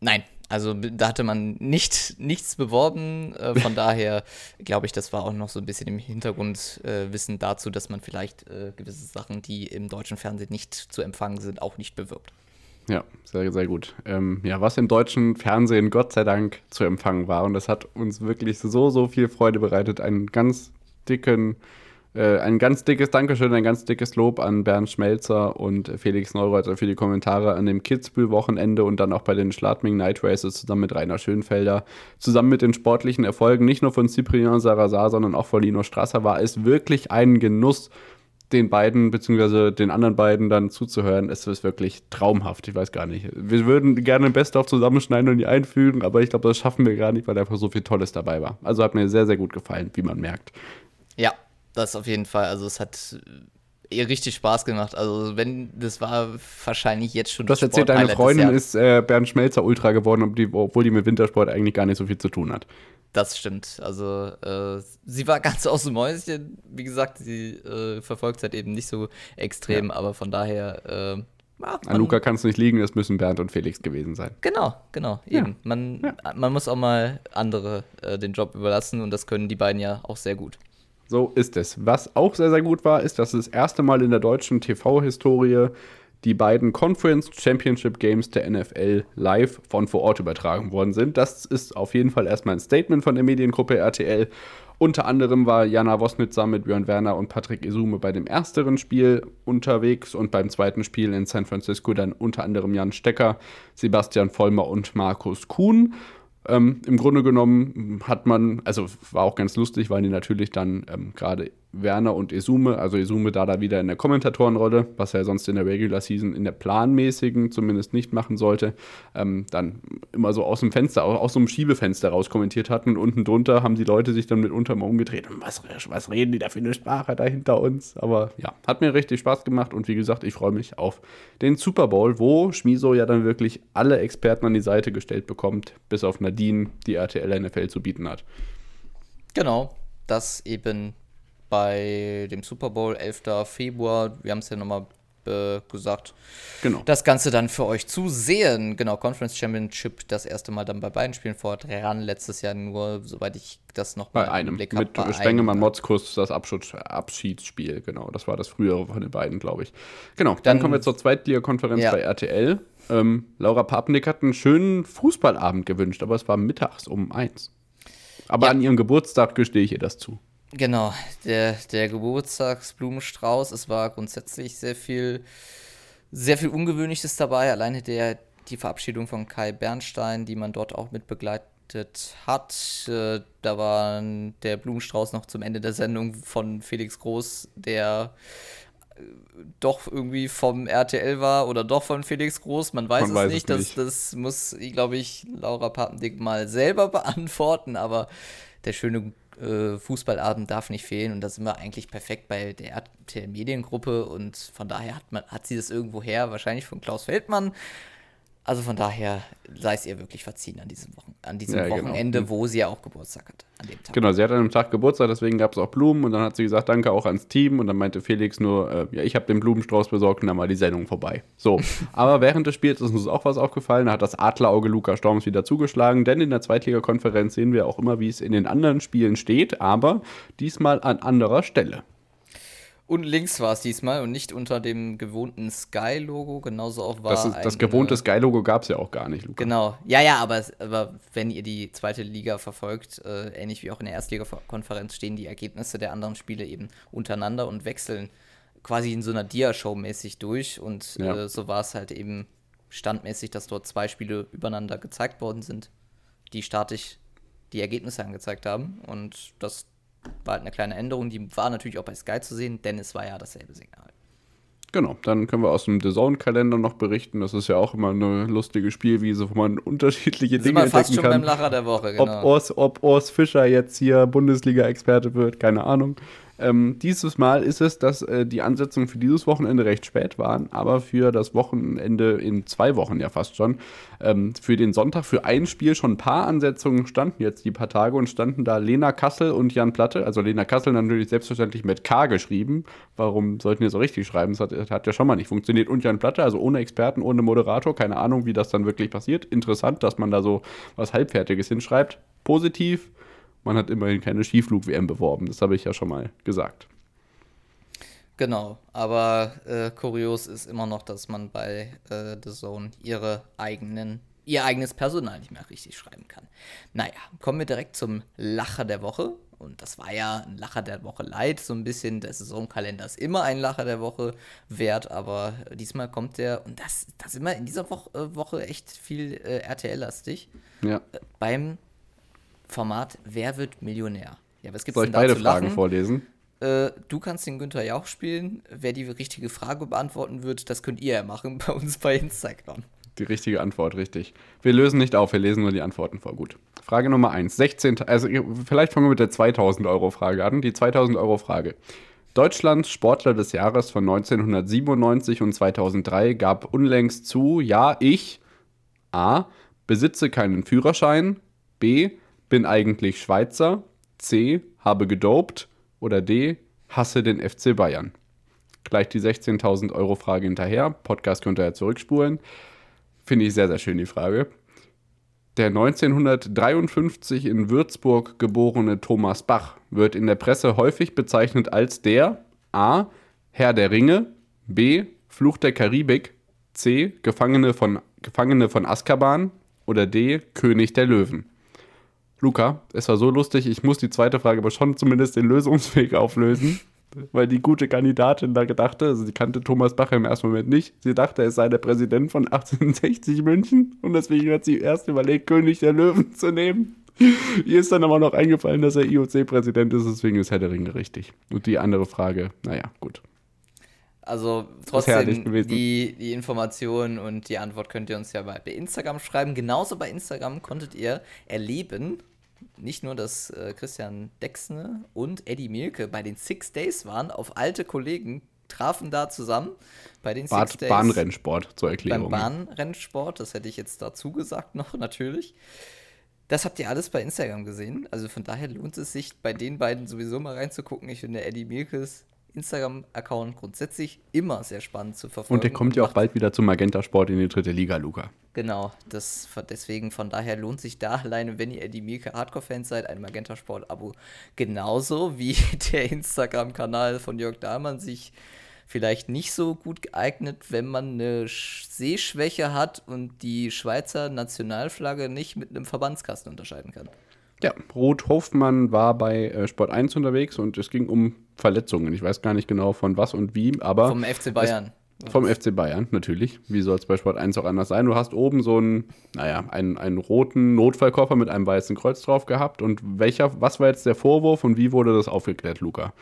Nein, also da hatte man nicht, nichts beworben. Äh, von daher glaube ich, das war auch noch so ein bisschen im Hintergrundwissen äh, dazu, dass man vielleicht äh, gewisse Sachen, die im deutschen Fernsehen nicht zu empfangen sind, auch nicht bewirbt. Ja, sehr, sehr gut. Ähm, ja, was im deutschen Fernsehen Gott sei Dank zu empfangen war. Und das hat uns wirklich so, so viel Freude bereitet. Einen ganz dicken, äh, ein ganz dickes Dankeschön, ein ganz dickes Lob an Bernd Schmelzer und Felix Neureuter für die Kommentare an dem Kitzbühel-Wochenende und dann auch bei den Schladming Night Races zusammen mit Rainer Schönfelder. Zusammen mit den sportlichen Erfolgen, nicht nur von Cyprien Sarrazar, sondern auch von Lino Strasser, war es wirklich ein Genuss den beiden, beziehungsweise den anderen beiden dann zuzuhören, ist es wirklich traumhaft. Ich weiß gar nicht. Wir würden gerne ein Best-of zusammenschneiden und die einfügen, aber ich glaube, das schaffen wir gar nicht, weil einfach so viel Tolles dabei war. Also hat mir sehr, sehr gut gefallen, wie man merkt. Ja, das auf jeden Fall. Also es hat ihr richtig Spaß gemacht. Also wenn, das war wahrscheinlich jetzt schon. Du hast erzählt, deine Freundin ist äh, Bernd Schmelzer Ultra geworden, obwohl die mit Wintersport eigentlich gar nicht so viel zu tun hat. Das stimmt. Also äh, sie war ganz aus dem Mäuschen. Wie gesagt, sie äh, verfolgt es halt eben nicht so extrem, ja. aber von daher. Äh, An Luca kann es nicht liegen, es müssen Bernd und Felix gewesen sein. Genau, genau, eben. Ja. Man, ja. man muss auch mal andere äh, den Job überlassen und das können die beiden ja auch sehr gut. So ist es. Was auch sehr, sehr gut war, ist, dass das erste Mal in der deutschen TV-Historie die beiden Conference Championship Games der NFL live von vor Ort übertragen worden sind. Das ist auf jeden Fall erstmal ein Statement von der Mediengruppe RTL. Unter anderem war Jana Wosnitzer mit Björn Werner und Patrick Isume bei dem ersteren Spiel unterwegs und beim zweiten Spiel in San Francisco dann unter anderem Jan Stecker, Sebastian Vollmer und Markus Kuhn. Ähm, Im Grunde genommen hat man, also war auch ganz lustig, weil die natürlich dann ähm, gerade Werner und Esume, also Esume da da wieder in der Kommentatorenrolle, was er sonst in der Regular Season in der planmäßigen zumindest nicht machen sollte, ähm, dann immer so aus dem Fenster, aus so einem Schiebefenster raus kommentiert hatten und unten drunter haben die Leute sich dann mitunter mal umgedreht was, was reden die da für eine Sprache da hinter uns? Aber ja, hat mir richtig Spaß gemacht und wie gesagt, ich freue mich auf den Super Bowl, wo Schmiso ja dann wirklich alle Experten an die Seite gestellt bekommt, bis auf Nadine, die RTL NFL zu bieten hat. Genau, das eben bei dem Super Bowl, 11. Februar. Wir haben es ja nochmal äh, gesagt. Genau. Das Ganze dann für euch zu sehen. Genau, Conference Championship das erste Mal dann bei beiden Spielen vor ran. Letztes Jahr nur, soweit ich das noch bei einem. Blick. Mit Spengemann Motzkus das Abschutz, Abschiedsspiel, genau. Das war das frühere von den beiden, glaube ich. Genau, dann, dann kommen wir zur Zweitliga-Konferenz ja. bei RTL. Ähm, Laura Papnick hat einen schönen Fußballabend gewünscht, aber es war mittags um eins. Aber ja. an ihrem Geburtstag gestehe ich ihr das zu. Genau, der, der Geburtstagsblumenstrauß. Es war grundsätzlich sehr viel, sehr viel Ungewöhnliches dabei. Alleine der, die Verabschiedung von Kai Bernstein, die man dort auch mit begleitet hat. Äh, da war der Blumenstrauß noch zum Ende der Sendung von Felix Groß, der äh, doch irgendwie vom RTL war oder doch von Felix Groß, man weiß man es weiß nicht. Es nicht. Das, das muss, glaube ich, Laura Pappendick mal selber beantworten, aber der schöne äh, Fußballabend darf nicht fehlen und da sind wir eigentlich perfekt bei der RTL Mediengruppe und von daher hat, man, hat sie das irgendwo her, wahrscheinlich von Klaus Feldmann. Also von daher sei es ihr wirklich verziehen an diesem, Wochen an diesem ja, genau. Wochenende, genau. wo sie ja auch Geburtstag hat. An dem Tag. Genau, sie hat an dem Tag Geburtstag, deswegen gab es auch Blumen und dann hat sie gesagt, danke auch ans Team und dann meinte Felix nur, äh, ja, ich habe den Blumenstrauß besorgt und dann war die Sendung vorbei. So, aber während des Spiels ist uns auch was aufgefallen, da hat das Adlerauge Luca Storms wieder zugeschlagen, denn in der Zweitligakonferenz sehen wir auch immer, wie es in den anderen Spielen steht, aber diesmal an anderer Stelle. Und links war es diesmal und nicht unter dem gewohnten Sky-Logo. Genauso auch war. Das, ist, das gewohnte Sky-Logo gab es ja auch gar nicht, Luca. Genau. Ja, ja, aber, aber wenn ihr die zweite Liga verfolgt, äh, ähnlich wie auch in der Erstliga-Konferenz, stehen die Ergebnisse der anderen Spiele eben untereinander und wechseln quasi in so einer Dia-Show mäßig durch. Und ja. äh, so war es halt eben standmäßig, dass dort zwei Spiele übereinander gezeigt worden sind, die statisch die Ergebnisse angezeigt haben. Und das war halt eine kleine Änderung, die war natürlich auch bei Sky zu sehen, denn es war ja dasselbe Signal. Genau, dann können wir aus dem The Zone-Kalender noch berichten. Das ist ja auch immer eine lustige Spielwiese, wo man unterschiedliche Dinge entdecken fast schon kann. beim Lacher der Woche, genau. Ob Urs, ob Urs Fischer jetzt hier Bundesliga-Experte wird, keine Ahnung. Ähm, dieses Mal ist es, dass äh, die Ansetzungen für dieses Wochenende recht spät waren, aber für das Wochenende in zwei Wochen ja fast schon. Ähm, für den Sonntag für ein Spiel schon ein paar Ansetzungen standen jetzt die paar Tage und standen da Lena Kassel und Jan Platte. Also Lena Kassel natürlich selbstverständlich mit K geschrieben. Warum sollten wir so richtig schreiben? Das hat, das hat ja schon mal nicht funktioniert. Und Jan Platte, also ohne Experten, ohne Moderator, keine Ahnung, wie das dann wirklich passiert. Interessant, dass man da so was Halbfertiges hinschreibt. Positiv, man hat immerhin keine Skiflug-WM beworben. Das habe ich ja schon mal gesagt. Genau, aber äh, kurios ist immer noch, dass man bei äh, The Zone ihre eigenen, ihr eigenes Personal nicht mehr richtig schreiben kann. Naja, kommen wir direkt zum Lacher der Woche. Und das war ja ein Lacher der Woche light, so ein bisschen. Der Saisonkalender ist immer ein Lacher der Woche wert, aber diesmal kommt der, und das, das ist immer in dieser Woche, äh, Woche echt viel äh, RTL-lastig. Ja. Äh, beim Format Wer wird Millionär? Ja, was gibt's Soll ich beide Fragen vorlesen? Äh, du kannst den Günther Jauch spielen. Wer die richtige Frage beantworten wird, das könnt ihr ja machen bei uns bei Instagram. Die richtige Antwort, richtig. Wir lösen nicht auf, wir lesen nur die Antworten vor. Gut. Frage Nummer 1. 16, also vielleicht fangen wir mit der 2000 Euro Frage an. Die 2000 Euro Frage. Deutschlands Sportler des Jahres von 1997 und 2003 gab unlängst zu, ja, ich A. besitze keinen Führerschein, B bin eigentlich Schweizer, C, habe gedopt oder D, hasse den FC Bayern. Gleich die 16.000 Euro Frage hinterher. Podcast könnt ihr ja zurückspulen. Finde ich sehr, sehr schön die Frage. Der 1953 in Würzburg geborene Thomas Bach wird in der Presse häufig bezeichnet als der A. Herr der Ringe, B. Fluch der Karibik, C. Gefangene von, Gefangene von Azkaban oder D. König der Löwen. Luca, es war so lustig, ich muss die zweite Frage aber schon zumindest den Lösungsweg auflösen. Weil die gute Kandidatin da gedachte, also sie kannte Thomas Bach im ersten Moment nicht. Sie dachte, er sei der Präsident von 1860 München und deswegen hat sie erst überlegt, König der Löwen zu nehmen. Ihr ist dann aber noch eingefallen, dass er IOC-Präsident ist, deswegen ist Herr der Ringe richtig. Und die andere Frage, naja, gut. Also trotzdem die, die Informationen und die Antwort könnt ihr uns ja bei, bei Instagram schreiben. Genauso bei Instagram konntet ihr erleben, nicht nur, dass äh, Christian Dexne und Eddie Mielke bei den Six Days waren, auf alte Kollegen trafen da zusammen bei den Bad, Six Days. Bahnrennsport zur Erklärung. Beim Bahnrennsport, das hätte ich jetzt dazu gesagt noch, natürlich. Das habt ihr alles bei Instagram gesehen. Also von daher lohnt es sich, bei den beiden sowieso mal reinzugucken. Ich finde Eddie Mielkes Instagram-Account grundsätzlich immer sehr spannend zu verfolgen. Und der kommt ja auch bald wieder zum Magenta Sport in die dritte Liga, Luca. Genau, das, deswegen von daher lohnt sich da alleine, wenn ihr Eddie Mielke Hardcore-Fans seid, ein Magenta Sport-Abo. Genauso wie der Instagram-Kanal von Jörg Dahlmann sich vielleicht nicht so gut geeignet, wenn man eine Sehschwäche hat und die Schweizer Nationalflagge nicht mit einem Verbandskasten unterscheiden kann. Ja, Ruth Hofmann war bei äh, Sport 1 unterwegs und es ging um Verletzungen. Ich weiß gar nicht genau von was und wie, aber. Vom FC Bayern. Es, vom FC Bayern, natürlich. Wie soll es bei Sport 1 auch anders sein? Du hast oben so einen, naja, einen, einen roten Notfallkoffer mit einem weißen Kreuz drauf gehabt. Und welcher, was war jetzt der Vorwurf und wie wurde das aufgeklärt, Luca?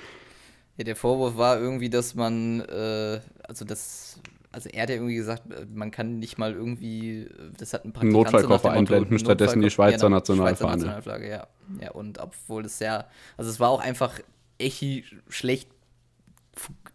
Ja, der Vorwurf war irgendwie, dass man, äh, also das, also er hat ja irgendwie gesagt, äh, man kann nicht mal irgendwie, das hat ein Praktikant Notfallkoffer einblenden, stattdessen die Schweizer ja, Nationalfahne. Schweizer Nationalflagge, ja. Ja, und obwohl es sehr, also es war auch einfach echt schlecht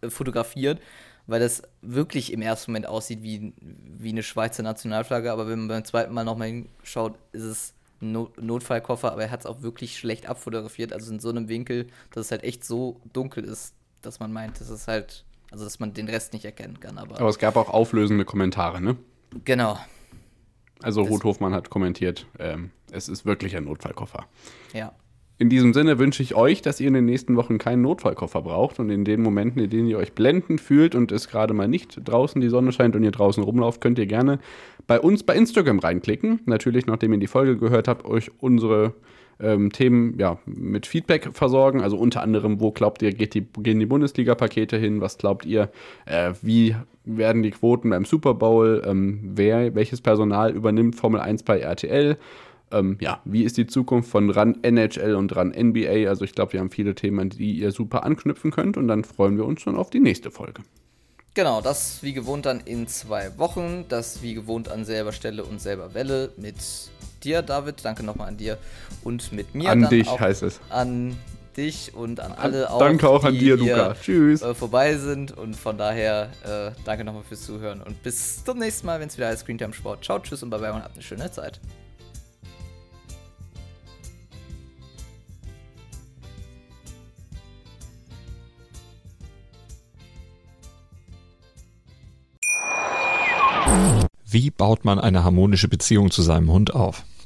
äh, fotografiert, weil das wirklich im ersten Moment aussieht wie, wie eine Schweizer Nationalflagge, aber wenn man beim zweiten Mal nochmal hinschaut, ist es Notfallkoffer, aber er hat es auch wirklich schlecht abfotografiert, also in so einem Winkel, dass es halt echt so dunkel ist, dass man meint, dass es halt, also dass man den Rest nicht erkennen kann. Aber, aber es gab auch auflösende Kommentare, ne? Genau. Also Ruth Hofmann hat kommentiert, ähm, es ist wirklich ein Notfallkoffer. Ja. In diesem Sinne wünsche ich euch, dass ihr in den nächsten Wochen keinen Notfallkoffer braucht und in den Momenten, in denen ihr euch blendend fühlt und es gerade mal nicht draußen die Sonne scheint und ihr draußen rumlauft, könnt ihr gerne bei uns bei Instagram reinklicken. Natürlich, nachdem ihr die Folge gehört habt, euch unsere ähm, Themen ja, mit Feedback versorgen. Also unter anderem, wo glaubt ihr, die, gehen die Bundesliga-Pakete hin? Was glaubt ihr, äh, wie werden die Quoten beim Super Bowl? Ähm, wer, welches Personal übernimmt Formel 1 bei RTL? ähm, ja, wie ist die Zukunft von RAN NHL und RAN NBA? Also ich glaube, wir haben viele Themen, an die ihr super anknüpfen könnt und dann freuen wir uns schon auf die nächste Folge. Genau, das wie gewohnt dann in zwei Wochen. Das wie gewohnt an selber Stelle und selber Welle mit dir, David. Danke nochmal an dir und mit mir. An dich heißt es. An dich und an alle auch. Danke auch an dir, Luca. Tschüss. Äh, vorbei sind und von daher äh, danke nochmal fürs Zuhören und bis zum nächsten Mal, wenn es wieder heißt Screentime Sport. Ciao, tschüss und bye bye und habt eine schöne Zeit. Wie baut man eine harmonische Beziehung zu seinem Hund auf?